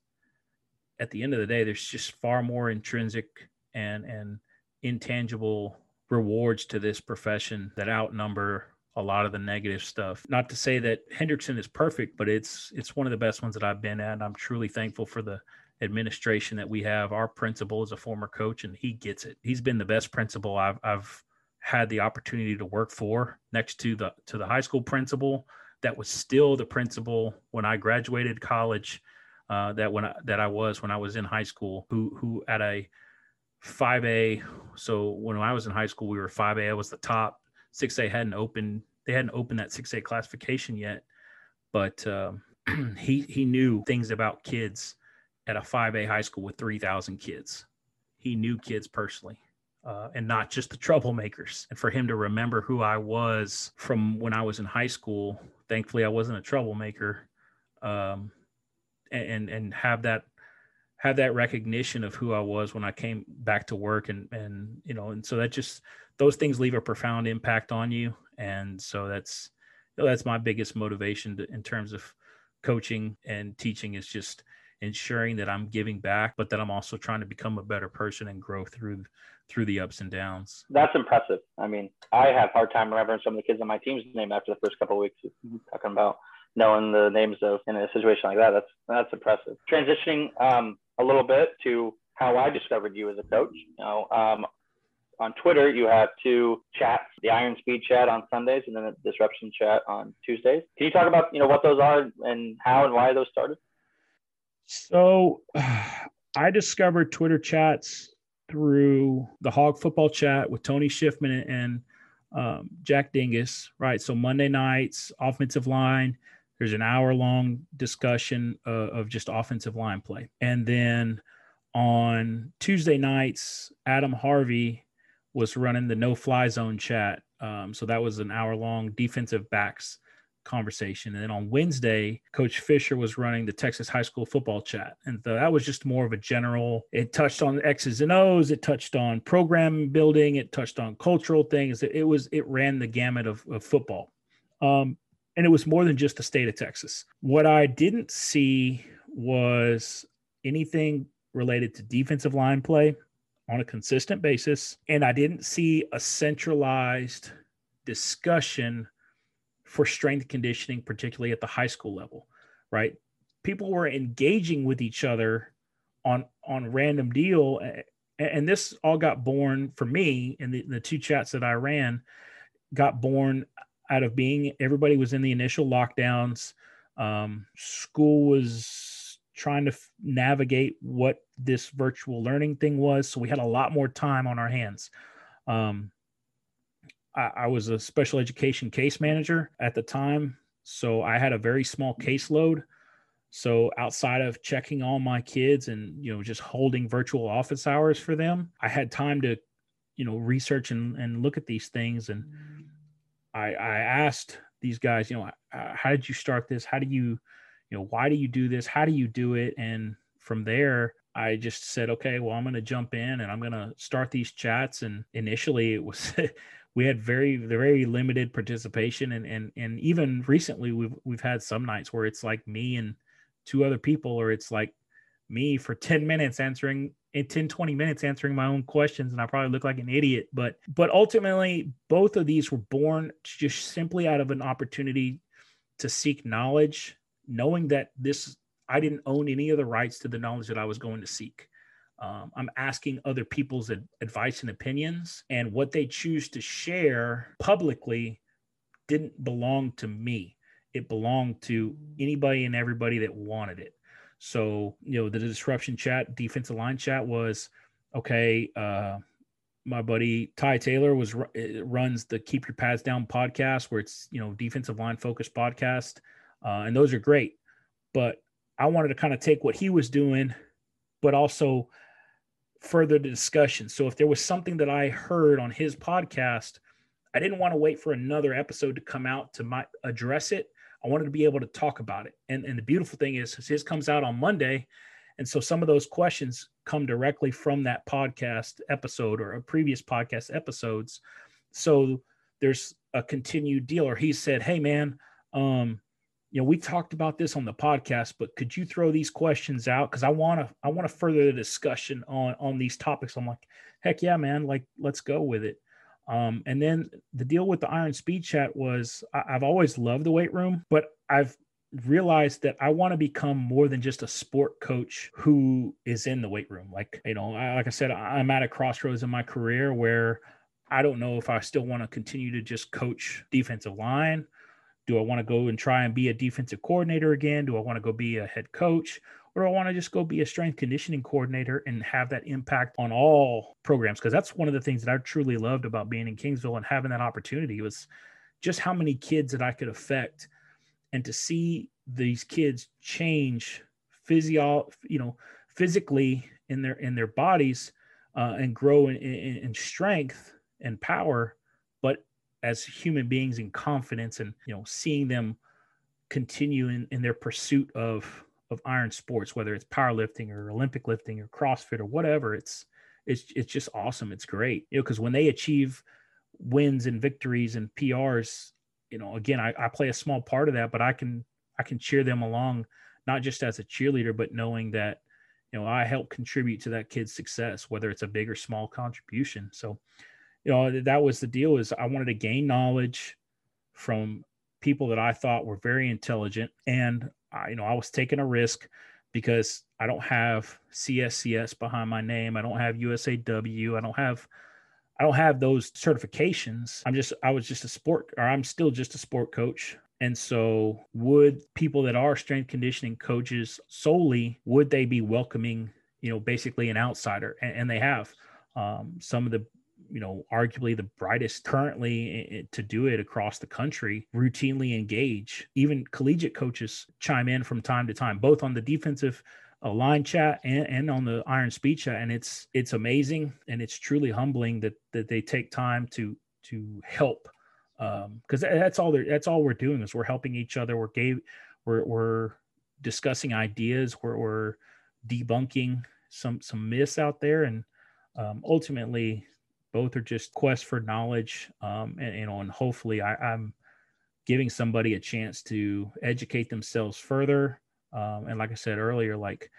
at the end of the day there's just far more intrinsic and and intangible rewards to this profession that outnumber a lot of the negative stuff. Not to say that Hendrickson is perfect, but it's it's one of the best ones that I've been at. And I'm truly thankful for the administration that we have. Our principal is a former coach, and he gets it. He's been the best principal I've I've had the opportunity to work for, next to the to the high school principal that was still the principal when I graduated college. Uh, that when I, that I was when I was in high school, who who at a 5A. So when I was in high school, we were 5A. I was the top. 6A hadn't opened. They hadn't opened that 6A classification yet, but um, he he knew things about kids at a 5A high school with 3,000 kids. He knew kids personally. Uh, and not just the troublemakers. And for him to remember who I was from when I was in high school, thankfully I wasn't a troublemaker, um, and and have that have that recognition of who I was when I came back to work and and you know and so that just those things leave a profound impact on you and so that's you know, that's my biggest motivation to, in terms of coaching and teaching is just ensuring that I'm giving back but that I'm also trying to become a better person and grow through through the ups and downs. That's impressive. I mean, I have hard time remembering some of the kids on my team's name after the first couple of weeks talking about knowing the names of in a situation like that. That's that's impressive. Transitioning um, a little bit to how I discovered you as a coach. You know, um, on Twitter, you have two chats: the Iron Speed chat on Sundays, and then the Disruption chat on Tuesdays. Can you talk about you know what those are and how and why those started? So, I discovered Twitter chats through the Hog Football Chat with Tony Schiffman and um, Jack Dingus. Right. So Monday nights, offensive line there's an hour long discussion uh, of just offensive line play. And then on Tuesday nights, Adam Harvey was running the no fly zone chat. Um, so that was an hour long defensive backs conversation. And then on Wednesday, Coach Fisher was running the Texas high school football chat. And so that was just more of a general, it touched on X's and O's, it touched on program building, it touched on cultural things. It, was, it ran the gamut of, of football. Um, and it was more than just the state of Texas. What I didn't see was anything related to defensive line play on a consistent basis. And I didn't see a centralized discussion for strength conditioning, particularly at the high school level, right? People were engaging with each other on on random deal. And this all got born for me in the, the two chats that I ran, got born out of being everybody was in the initial lockdowns. Um, school was trying to f- navigate what this virtual learning thing was, so we had a lot more time on our hands. Um, I, I was a special education case manager at the time, so I had a very small caseload. So outside of checking all my kids and you know just holding virtual office hours for them, I had time to you know research and, and look at these things and I, I asked these guys, you know, uh, how did you start this? How do you, you know, why do you do this? How do you do it? And from there, I just said, okay, well, I'm going to jump in and I'm going to start these chats. And initially, it was we had very very limited participation, and and and even recently, we've we've had some nights where it's like me and two other people, or it's like me for 10 minutes answering in 10 20 minutes answering my own questions and i probably look like an idiot but but ultimately both of these were born just simply out of an opportunity to seek knowledge knowing that this i didn't own any of the rights to the knowledge that i was going to seek. Um, i'm asking other people's ad- advice and opinions and what they choose to share publicly didn't belong to me. It belonged to anybody and everybody that wanted it so, you know, the disruption chat, defensive line chat was okay. Uh, my buddy Ty Taylor was runs the Keep Your Pads Down podcast, where it's you know defensive line focused podcast, uh, and those are great. But I wanted to kind of take what he was doing, but also further the discussion. So if there was something that I heard on his podcast, I didn't want to wait for another episode to come out to my address it. I wanted to be able to talk about it. And, and the beautiful thing is, his comes out on Monday. And so some of those questions come directly from that podcast episode or a previous podcast episodes. So there's a continued deal. Or he said, Hey, man, um, you know, we talked about this on the podcast, but could you throw these questions out? Cause I want to, I want to further the discussion on, on these topics. I'm like, heck yeah, man. Like, let's go with it. Um, and then the deal with the Iron Speed Chat was I, I've always loved the weight room, but I've realized that I want to become more than just a sport coach who is in the weight room. Like, you know, I, like I said, I'm at a crossroads in my career where I don't know if I still want to continue to just coach defensive line Do I want to go and try and be a defensive coordinator again? Do I want to go be a head coach? Or do I want to just go be a strength conditioning coordinator and have that impact on all programs? Because that's one of the things that I truly loved about being in Kingsville and having that opportunity was just how many kids that I could affect and to see these kids change physio, you know, physically in their in their bodies uh, and grow in, in, in strength and power, but as human beings in confidence and you know seeing them continue in, in their pursuit of of iron sports, whether it's powerlifting or Olympic lifting or CrossFit or whatever, it's it's it's just awesome. It's great, you know, because when they achieve wins and victories and PRs, you know, again, I, I play a small part of that, but I can I can cheer them along, not just as a cheerleader, but knowing that you know I help contribute to that kid's success, whether it's a big or small contribution. So, you know, that was the deal. Is I wanted to gain knowledge from people that I thought were very intelligent, and I, you know, I was taking a risk because I don't have CSCS behind my name. I don't have USAW. I don't have I don't have those certifications. I'm just I was just a sport or I'm still just a sport coach. And so would people that are strength conditioning coaches solely would they be welcoming, you know, basically an outsider and, and they have um, some of the you know arguably the brightest currently to do it across the country routinely engage. Even collegiate coaches chime in from time to time both on the defensive a line chat and, and on the iron speed chat. And it's it's amazing and it's truly humbling that that they take time to to help um because that's all that's all we're doing is we're helping each other. We're gave we're we're discussing ideas. We're, we're debunking some some myths out there. And um, ultimately both are just quest for knowledge um and and hopefully I, i'm giving somebody a chance to educate themselves further um, and like I said earlier, like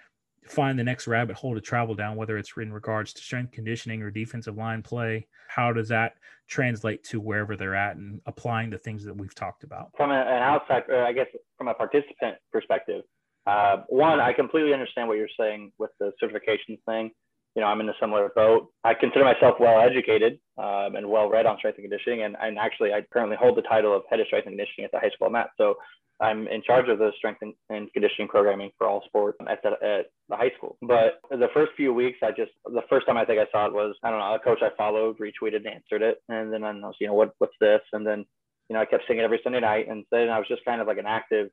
find the next rabbit hole to travel down, whether it's in regards to strength conditioning or defensive line play. How does that translate to wherever they're at and applying the things that we've talked about? From an outside, I guess, from a participant perspective, uh, one, I completely understand what you're saying with the certification thing. You know, I'm in a similar boat. I consider myself well educated um, and well read on strength and conditioning, and, and actually, I currently hold the title of head of strength and conditioning at the high school at. So I'm in charge of the strength and, and conditioning programming for all sports at the, at the high school. But the first few weeks, I just the first time I think I saw it was I don't know a coach I followed retweeted and answered it, and then I was you know what what's this, and then you know I kept seeing it every Sunday night, and then I was just kind of like an active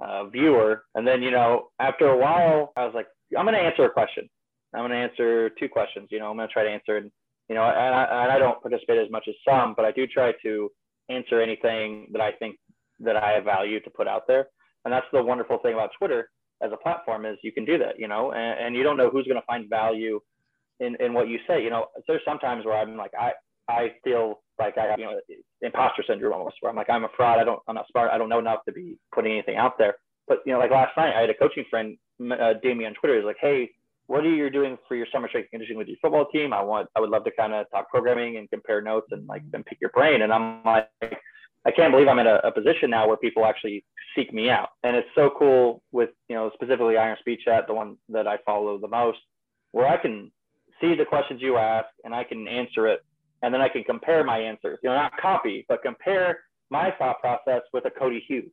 uh, viewer, and then you know after a while I was like I'm gonna answer a question, I'm gonna answer two questions, you know I'm gonna try to answer and you know and I, and I don't participate as much as some, but I do try to answer anything that I think that I have value to put out there. And that's the wonderful thing about Twitter as a platform is you can do that, you know, and, and you don't know who's going to find value in, in what you say. You know, there's sometimes where I'm like, I, I feel like I have, you know, imposter syndrome almost where I'm like, I'm a fraud. I don't, I'm not smart. I don't know enough to be putting anything out there. But, you know, like last night I had a coaching friend, uh, DM me on Twitter. He's like, Hey, what are you doing for your summer strength conditioning with your football team? I want, I would love to kind of talk programming and compare notes and like, then pick your brain. And I'm like, I can't believe I'm in a, a, position now where people actually seek me out. And it's so cool with, you know, specifically Iron Speed Chat, the one that I follow the most, where I can see the questions you ask and I can answer it. And then I can compare my answers, you know, not copy, but compare my thought process with a Cody Hughes,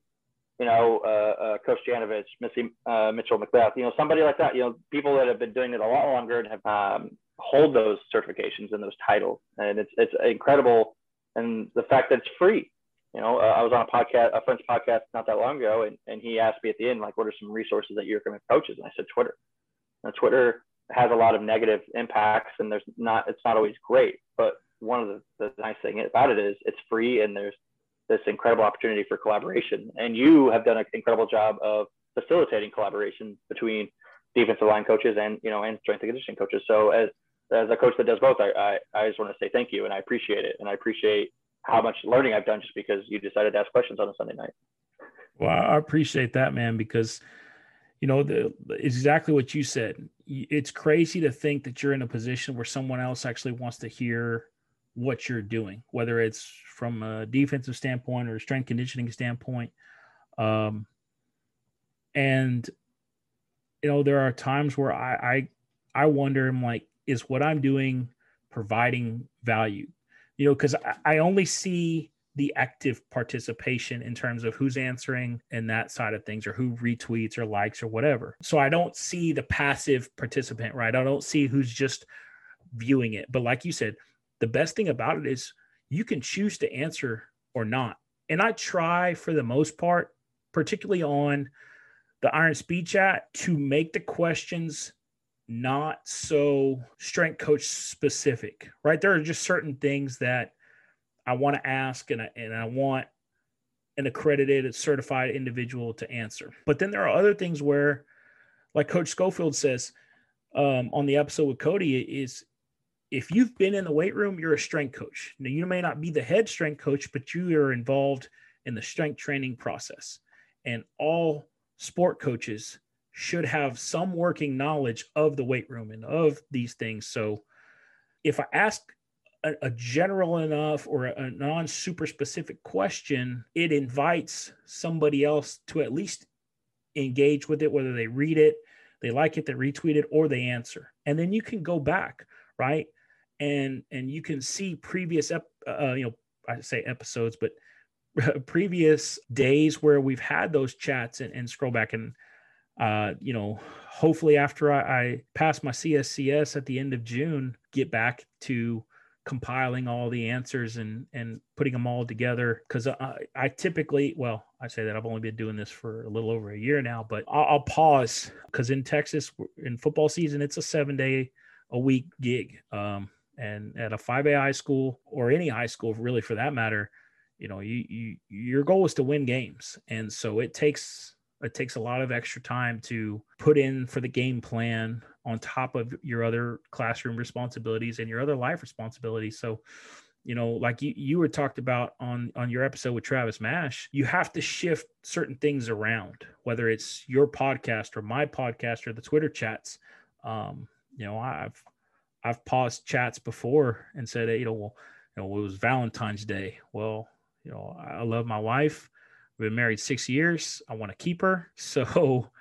you know, uh, uh, Coach Janovich, Missy uh, Mitchell McBeth, you know, somebody like that, you know, people that have been doing it a lot longer and have um, hold those certifications and those titles. And it's, it's incredible. And the fact that it's free, you know, uh, I was on a podcast, a friend's podcast not that long ago, and, and he asked me at the end, like, what are some resources that you recommend coaches? And I said, Twitter. Now, Twitter has a lot of negative impacts, and there's not, it's not always great. But one of the, the nice thing about it is it's free, and there's this incredible opportunity for collaboration. And you have done an incredible job of facilitating collaboration between defensive line coaches and you know and strength and conditioning coaches. So as as a coach that does both, I, I, I just want to say thank you and I appreciate it. And I appreciate how much learning I've done just because you decided to ask questions on a Sunday night. Well, I appreciate that, man, because you know the exactly what you said. It's crazy to think that you're in a position where someone else actually wants to hear what you're doing, whether it's from a defensive standpoint or a strength conditioning standpoint. Um, and you know, there are times where I I, I wonder, I'm like, is what I'm doing providing value? you know, because I, I only see the active participation in terms of who's answering and that side of things or who retweets or likes or whatever. So I don't see the passive participant, right? I don't see who's just viewing it. But like you said, the best thing about it is you can choose to answer or not. And I try for the most part, particularly on the Iron Speed Chat, to make the questions not so strength coach specific, right? There are just certain things that I want to ask and I, and I want an accredited, certified individual to answer. But then there are other things where, like Coach Schofield says um, on the episode with Cody, is if you've been in the weight room, you're a strength coach. Now, you may not be the head strength coach, but you are involved in the strength training process. And all sport coaches should have some working knowledge of the weight room and of these things. So if I ask a, a general enough or a, a non super specific question, it invites somebody else to at least engage with it, whether they read it, they like it, they retweet it, or they answer. And then you can go back, right? And and you can see previous, ep, uh, you know, I say episodes, but previous days where we've had those chats and, and scroll back and uh, you know, hopefully after I, I, pass my CSCS at the end of June, get back to compiling all the answers and and putting them all together. Because I, I typically, well, I say that I've only been doing this for a little over a year now, but I'll, I'll pause because in Texas, in football season, it's a seven day a week gig. Um, and at a 5A high school or any high school, really for that matter, you know, you, you your goal is to win games, and so it takes it takes a lot of extra time to put in for the game plan on top of your other classroom responsibilities and your other life responsibilities. So, you know, like you, you were talked about on on your episode with Travis Mash, you have to shift certain things around, whether it's your podcast or my podcast or the Twitter chats. Um, you know, I've I've paused chats before and said, hey, you know, well, you know, it was Valentine's Day. Well, you know, I love my wife. We've been married six years. I want to keep her. So,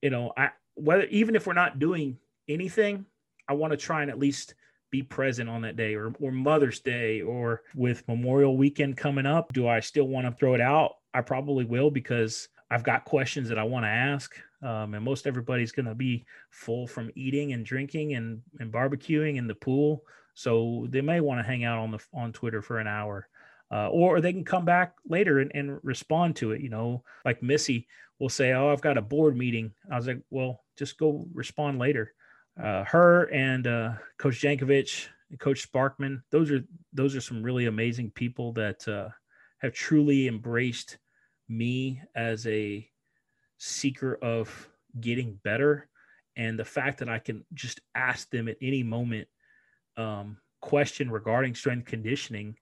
you know, I whether even if we're not doing anything, I want to try and at least be present on that day or, or Mother's Day or with Memorial Weekend coming up. Do I still want to throw it out? I probably will because I've got questions that I want to ask. Um, and most everybody's going to be full from eating and drinking and, and barbecuing in the pool. So they may want to hang out on the on Twitter for an hour uh, or they can come back later and, and respond to it. You know, like Missy will say, "Oh, I've got a board meeting." I was like, "Well, just go respond later." Uh, her and uh, Coach Jankovic, and Coach Sparkman, those are those are some really amazing people that uh, have truly embraced me as a seeker of getting better, and the fact that I can just ask them at any moment um, question regarding strength conditioning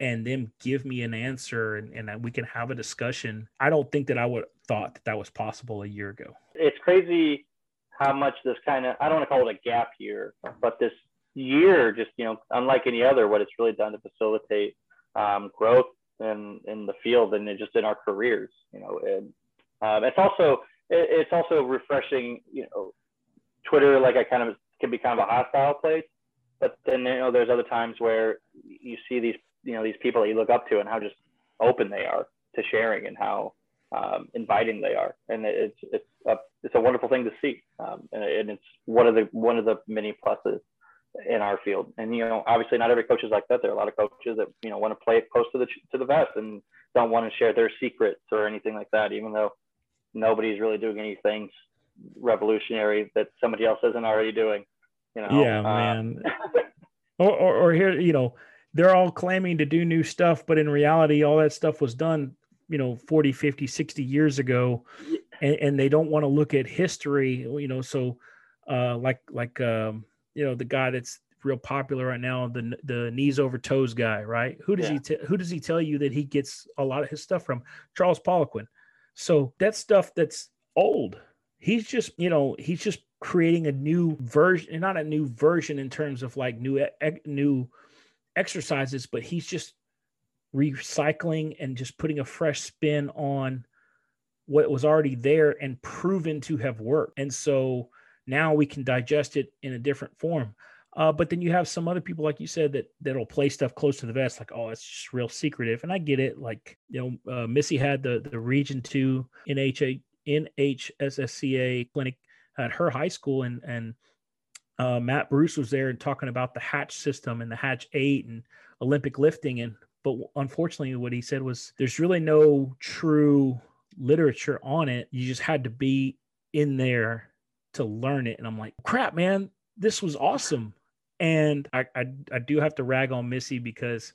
and them give me an answer and, and we can have a discussion. I don't think that I would thought that that was possible a year ago. It's crazy how much this kind of, I don't want to call it a gap year, but this year, just, you know, unlike any other, what it's really done to facilitate um, growth in, in the field and just in our careers, you know, and um, it's also, it, it's also refreshing, you know, Twitter, like I kind of can be kind of a hostile place, but then, you know, there's other times where you see these you know these people that you look up to and how just open they are to sharing and how um, inviting they are, and it's it's a it's a wonderful thing to see, um, and, and, it's one of the one of the many pluses in our field. And you know, obviously, not every coach is like that. There are a lot of coaches that you know want to play it close to the to the vest and don't want to share their secrets or anything like that, even though nobody's really doing anything revolutionary that somebody else isn't already doing. You know, yeah, uh, man. or, or, or here, you know, they're all claiming to do new stuff, but in reality, all that stuff was done, you know, 40, 50, 60 years ago. And, and they don't want to look at history, you know. So, uh, like, like, um, you know, the guy that's real popular right now, the the knees over toes guy, right? Who does yeah. he t- who does he tell you that he gets a lot of his stuff from? Charles Poliquin. So that stuff that's old. He's just, you know, he's just creating a new version, not a new version in terms of like new new exercises, but he's just recycling and just putting a fresh spin on what was already there and proven to have worked. And so now we can digest it in a different form. Uh, but then you have some other people, like you said, that that'll play stuff close to the vest, like, oh, it's just real secretive. And I get it. Like, you know, uh, Missy had the the Region Two NHA NHSSCA clinic at her high school, and and uh, Matt Bruce was there and talking about the Hatch system and the Hatch Eight and Olympic lifting. And but unfortunately, what he said was there's really no true literature on it. You just had to be in there to learn it. And I'm like, crap, man, this was awesome. And I, I, I do have to rag on Missy because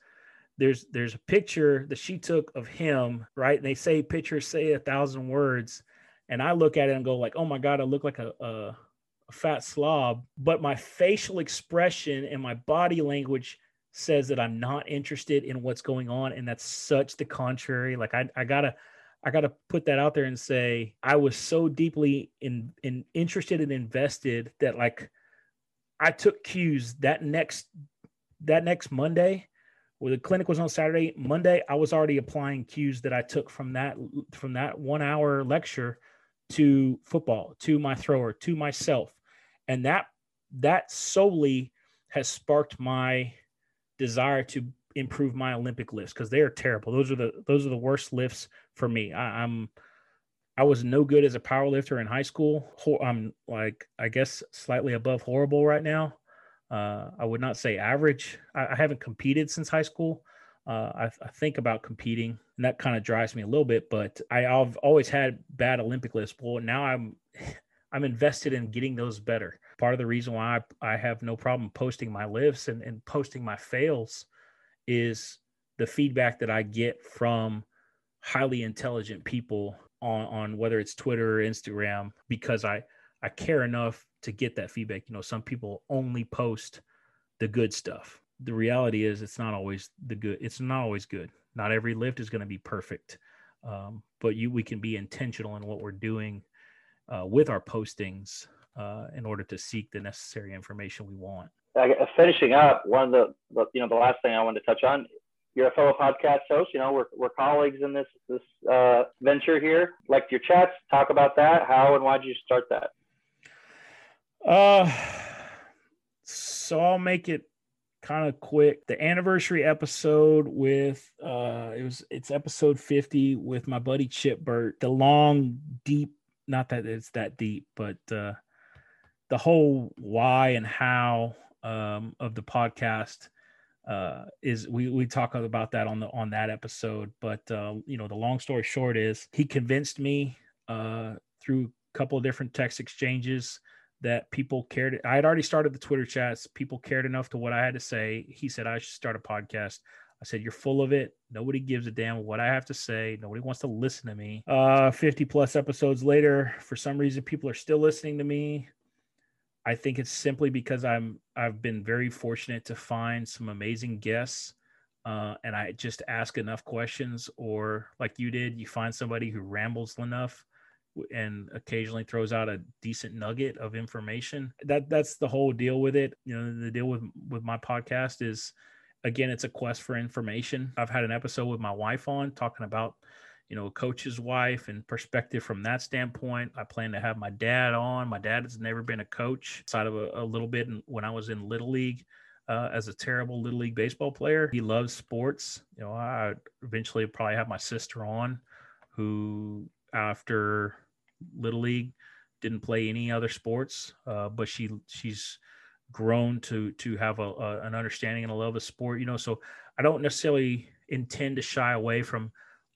there's there's a picture that she took of him, right? And they say pictures say a thousand words. And I look at it and go like, oh my God, I look like a, a, a fat slob. But my facial expression and my body language says that I'm not interested in what's going on. And that's such the contrary. Like I, I gotta I got to put that out there and say I was so deeply in, in interested and invested that like I took cues that next that next Monday where the clinic was on Saturday. Monday I was already applying cues that I took from that from that 1 hour lecture to football to my thrower to myself. And that that solely has sparked my desire to improve my Olympic lifts because they are terrible. Those are the those are the worst lifts for me. I, am I was no good as a power lifter in high school. I'm like I guess slightly above horrible right now. Uh, I would not say average. I, I haven't competed since high school. Uh, I, I, think about competing, and that kind of drives me a little bit. But I, have always had bad Olympic lifts. Well, now I'm I'm invested in getting those better. Part of the reason why I, I have no problem posting my lifts and, and posting my fails is the feedback that I get from highly intelligent people on, on whether it's Twitter or Instagram because I I care enough to get that feedback. You know, some people only post the good stuff. The reality is it's not always the good. It's not always good. Not every lift is going to be perfect. Um, but you we can be intentional in what we're doing uh, with our postings uh, in order to seek the necessary information we want finishing up, one of the, the, you know the last thing I wanted to touch on. You're a fellow podcast host. You know we're, we're colleagues in this this uh, venture here. Like your chats, talk about that. How and why did you start that? Uh, so I'll make it kind of quick. The anniversary episode with uh, it was it's episode 50 with my buddy Chip Burt. The long, deep, not that it's that deep, but uh, the whole why and how um, of the podcast uh, is we we talk about that on the on that episode. But uh, you know, the long story short is he convinced me uh, through a couple of different text exchanges that people cared. I had already started the Twitter chats. People cared enough to what I had to say. He said I should start a podcast. I said, You're full of it. Nobody gives a damn what I have to say. Nobody wants to listen to me. Uh, 50 plus episodes later, for some reason, people are still listening to me. I think it's simply because I'm I've been very fortunate to find some amazing guests, uh, and I just ask enough questions, or like you did, you find somebody who rambles enough and occasionally throws out a decent nugget of information. That that's the whole deal with it. You know, the deal with with my podcast is again, it's a quest for information. I've had an episode with my wife on talking about you know, a coach's wife and perspective from that standpoint. I plan to have my dad on. My dad has never been a coach outside of a, a little bit when I was in Little League. Uh, as a terrible little league baseball player, he loves sports. You know, I eventually probably have my sister on, who after little league didn't play any other sports, uh, but she she's grown to to have a, a, an understanding and a love of sport. You know, so I don't necessarily intend to shy away from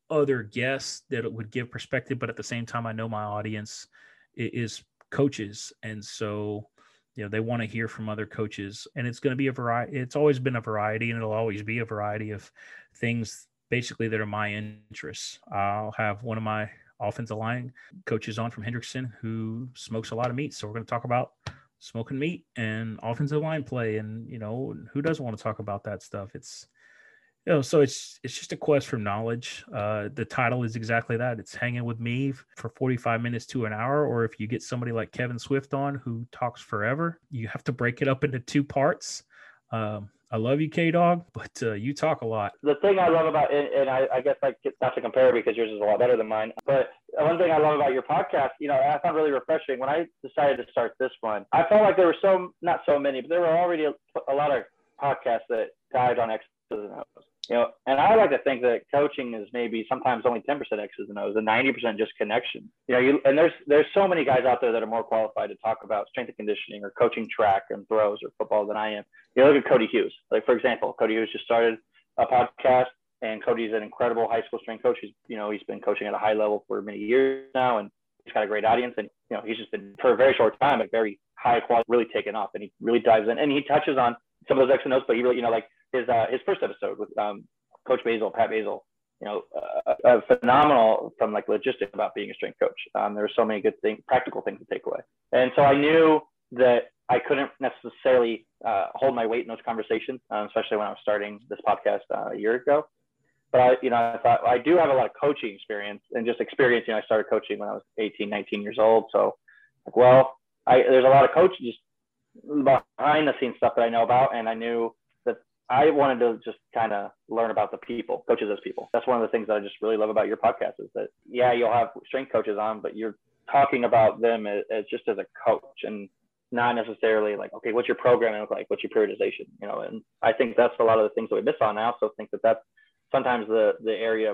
other guests that it would give perspective, but at the same time, I know my audience is coaches, and so you know they want to hear from other coaches, and it's going to be a variety. It's always been a variety, and it'll always be a variety of things, basically that are my interests. I'll have one of my offensive line coaches on from Hendrickson who smokes a lot of meat, so we're going to talk about smoking meat and offensive line play, and you know who doesn't want to talk about that stuff? It's you know, so it's it's just a quest for knowledge. Uh, the title is exactly that. It's hanging with me for 45 minutes to an hour. Or if you get somebody like Kevin Swift on who talks forever, you have to break it up into two parts. Um, I love you, K Dog, but uh, you talk a lot. The thing I love about and, and I, I guess like not to compare because yours is a lot better than mine, but one thing I love about your podcast, you know, I found really refreshing when I decided to start this one. I felt like there were so not so many, but there were already a, a lot of podcasts that died on X's and O's you know, and I like to think that coaching is maybe sometimes only 10% X's and O's and 90% just connection. You know, you, and there's there's so many guys out there that are more qualified to talk about strength and conditioning or coaching track and throws or football than I am. You know, look at Cody Hughes. Like for example, Cody Hughes just started a podcast, and Cody's an incredible high school strength coach. He's you know he's been coaching at a high level for many years now, and he's got a great audience. And you know he's just been for a very short time, a very high quality, really taken off, and he really dives in and he touches on some of those X and O's, but he really you know like his uh, his first episode with um, Coach Basil, Pat Basil, you know, uh, uh, phenomenal from like logistics about being a strength coach. Um, there were so many good things, practical things to take away. And so I knew that I couldn't necessarily uh, hold my weight in those conversations, um, especially when I was starting this podcast uh, a year ago. But I, you know, I thought I do have a lot of coaching experience and just experience. You know, I started coaching when I was 18, 19 years old. So, like, well, I, there's a lot of coaching just behind the scenes stuff that I know about, and I knew I wanted to just kind of learn about the people, coaches as people. That's one of the things that I just really love about your podcast is that, yeah, you'll have strength coaches on, but you're talking about them as, as just as a coach and not necessarily like, okay, what's your programming look like? What's your periodization? You know, and I think that's a lot of the things that we miss on. I also think that that's sometimes the, the area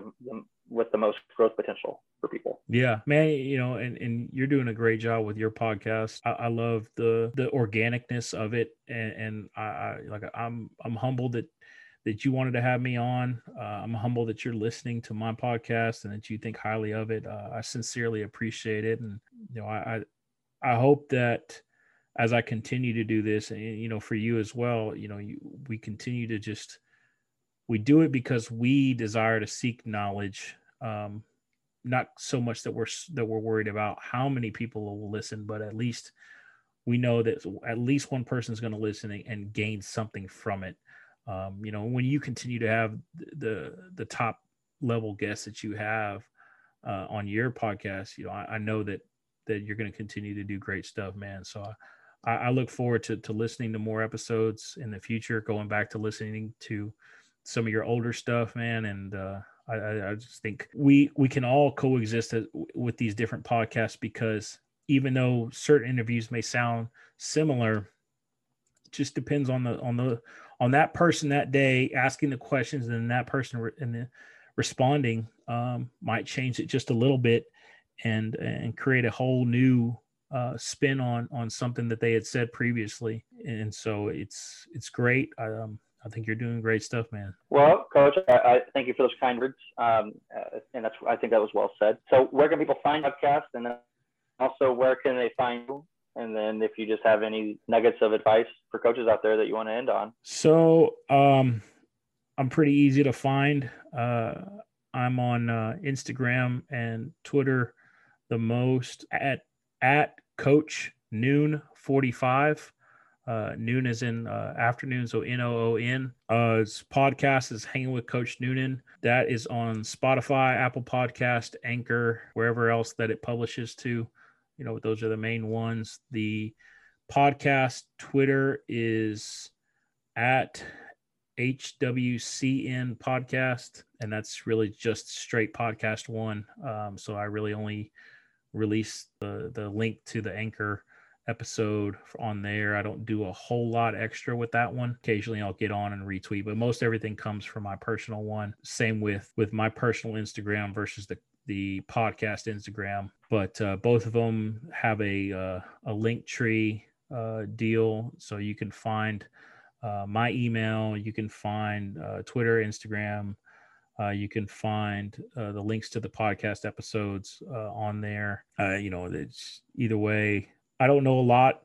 with the most growth potential for people. Yeah, man, you know, and, and you're doing a great job with your podcast. I, I love the the organicness of it, and, and I, I, like I'm I'm humbled that that you wanted to have me on. Uh, I'm humbled that you're listening to my podcast and that you think highly of it. Uh, I sincerely appreciate it, and you know, I I, I hope that as I continue to do this, and you know, for you as well, you know, you, we continue to just we do it because we desire to seek knowledge um, not so much that we're that we're worried about how many people will listen but at least we know that at least one person is going to listen and gain something from it. Um, you know when you continue to have the the top level guests that you have uh, on your podcast you know I, I know that that you're going to continue to do great stuff man. So I, I look forward to, to listening to more episodes in the future going back to listening to some of your older stuff, man. And uh, I, I just think we we can all coexist with these different podcasts because even though certain interviews may sound similar, just depends on the on the on that person that day asking the questions and that person re- and the responding um, might change it just a little bit and and create a whole new uh, spin on on something that they had said previously and so it's it's great um, I think you're doing great stuff, man. Well, Coach, I, I thank you for those kind words, um, uh, and that's I think that was well said. So, where can people find podcast, and then also where can they find you? And then, if you just have any nuggets of advice for coaches out there that you want to end on. So, um, I'm pretty easy to find. Uh, I'm on uh, Instagram and Twitter the most at at Coach Noon 45. Uh, noon is in uh, afternoon, so N O O N. Uh, his podcast is Hanging with Coach Noonan. That is on Spotify, Apple Podcast, Anchor, wherever else that it publishes to. You know, those are the main ones. The podcast Twitter is at HWCN Podcast, and that's really just straight podcast one. Um, so I really only release the the link to the Anchor episode on there. I don't do a whole lot extra with that one. Occasionally I'll get on and retweet, but most everything comes from my personal one. Same with with my personal Instagram versus the the podcast Instagram. But uh, both of them have a uh, a Linktree uh, deal, so you can find uh, my email, you can find uh, Twitter, Instagram. Uh, you can find uh, the links to the podcast episodes uh, on there. Uh, you know, it's either way. I don't know a lot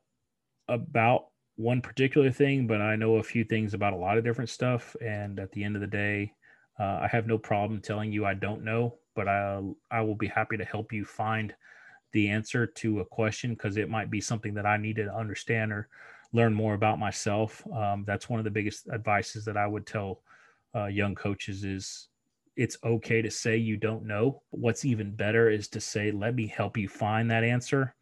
about one particular thing, but I know a few things about a lot of different stuff. And at the end of the day, uh, I have no problem telling you I don't know, but I I will be happy to help you find the answer to a question because it might be something that I need to understand or learn more about myself. Um, that's one of the biggest advices that I would tell uh, young coaches is it's okay to say you don't know. What's even better is to say, let me help you find that answer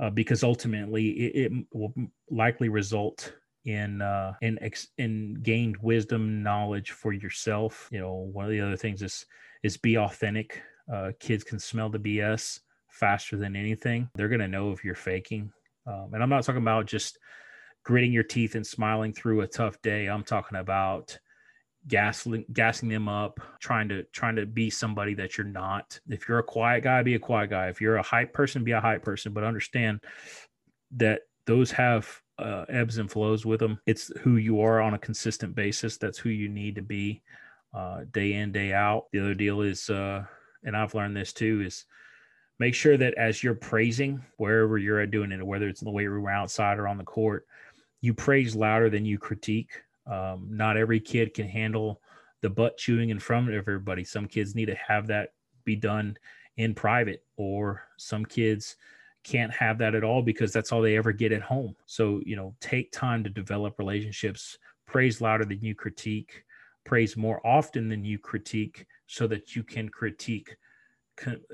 uh, because ultimately it, it, will likely result in uh, in ex- in gained wisdom, knowledge for yourself. You know, one of the other things is is be authentic. Uh, kids can smell the BS faster than anything. They're gonna know if you're faking. Um, and I'm not talking about just gritting your teeth and smiling through a tough day. I'm talking about gassing gassing them up, trying to trying to be somebody that you're not. If you're a quiet guy, be a quiet guy. If you're a hype person, be a hype person. But understand that those have uh, ebbs and flows with them. It's who you are on a consistent basis. That's who you need to be uh, day in day out. The other deal is, uh, and I've learned this too, is make sure that as you're praising wherever you're doing it, whether it's in the weight room outside or on the court, you praise louder than you critique um, not every kid can handle the butt chewing in front of everybody. Some kids need to have that be done in private, or some kids can't have that at all because that's all they ever get at home. So, you know, take time to develop relationships, praise louder than you critique, praise more often than you critique so that you can critique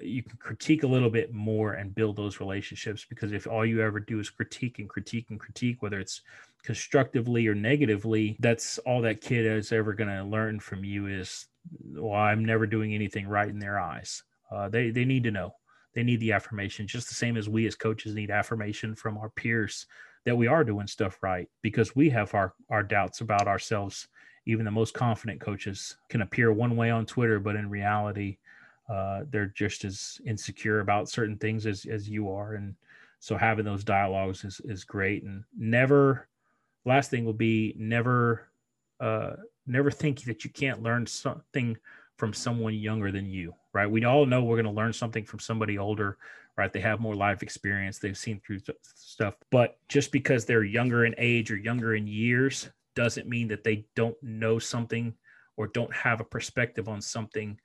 you can critique a little bit more and build those relationships because if all you ever do is critique and critique and critique whether it's constructively or negatively, that's all that kid is ever going to learn from you is, well, I'm never doing anything right in their eyes. Uh, they they need to know. They need the affirmation, just the same as we as coaches need affirmation from our peers that we are doing stuff right because we have our our doubts about ourselves. Even the most confident coaches can appear one way on Twitter, but in reality, uh, they're just as insecure about certain things as as you are. And so having those dialogues is is great. And never last thing will be never uh, never think that you can't learn something from someone younger than you right we all know we're going to learn something from somebody older right they have more life experience they've seen through stuff but just because they're younger in age or younger in years doesn't mean that they don't know something or don't have a perspective on something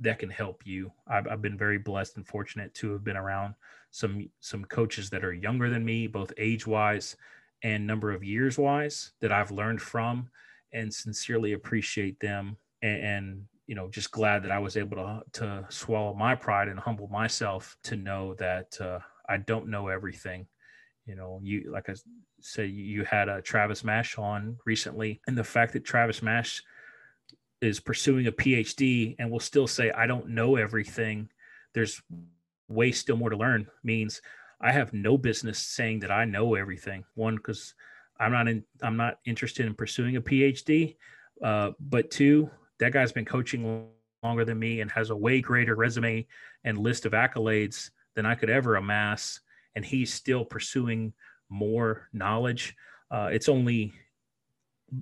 that can help you. I've, I've been very blessed and fortunate to have been around some some coaches that are younger than me both age wise and number of years wise that I've learned from and sincerely appreciate them and, and, you know just glad that I was able to to swallow my pride and humble myself to know that uh, I don't know everything. You know you like I said you had a Travis Mash on recently and the fact that Travis Mash is pursuing a PhD and will still say I don't know everything there's way still more to learn means I have no business saying that I know everything. One, because I'm not in, I'm not interested in pursuing a PhD. Uh, but two, that guy's been coaching longer than me and has a way greater resume and list of accolades than I could ever amass. And he's still pursuing more knowledge. Uh, it's only,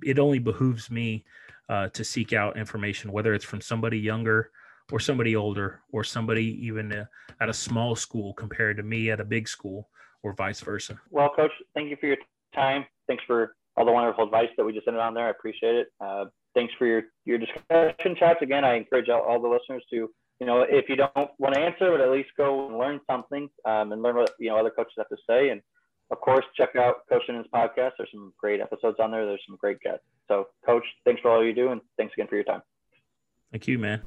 it only behooves me uh, to seek out information, whether it's from somebody younger or somebody older or somebody even uh, at a small school compared to me at a big school or vice versa. Well, coach, thank you for your time. Thanks for all the wonderful advice that we just ended on there. I appreciate it. Uh, thanks for your, your discussion chats. Again, I encourage all, all, the listeners to, you know, if you don't want to answer, but at least go and learn something um, and learn what, you know, other coaches have to say. And of course, check out Coach Shannon's podcast. There's some great episodes on there. There's some great guests. So coach, thanks for all you do. And thanks again for your time. Thank you, man.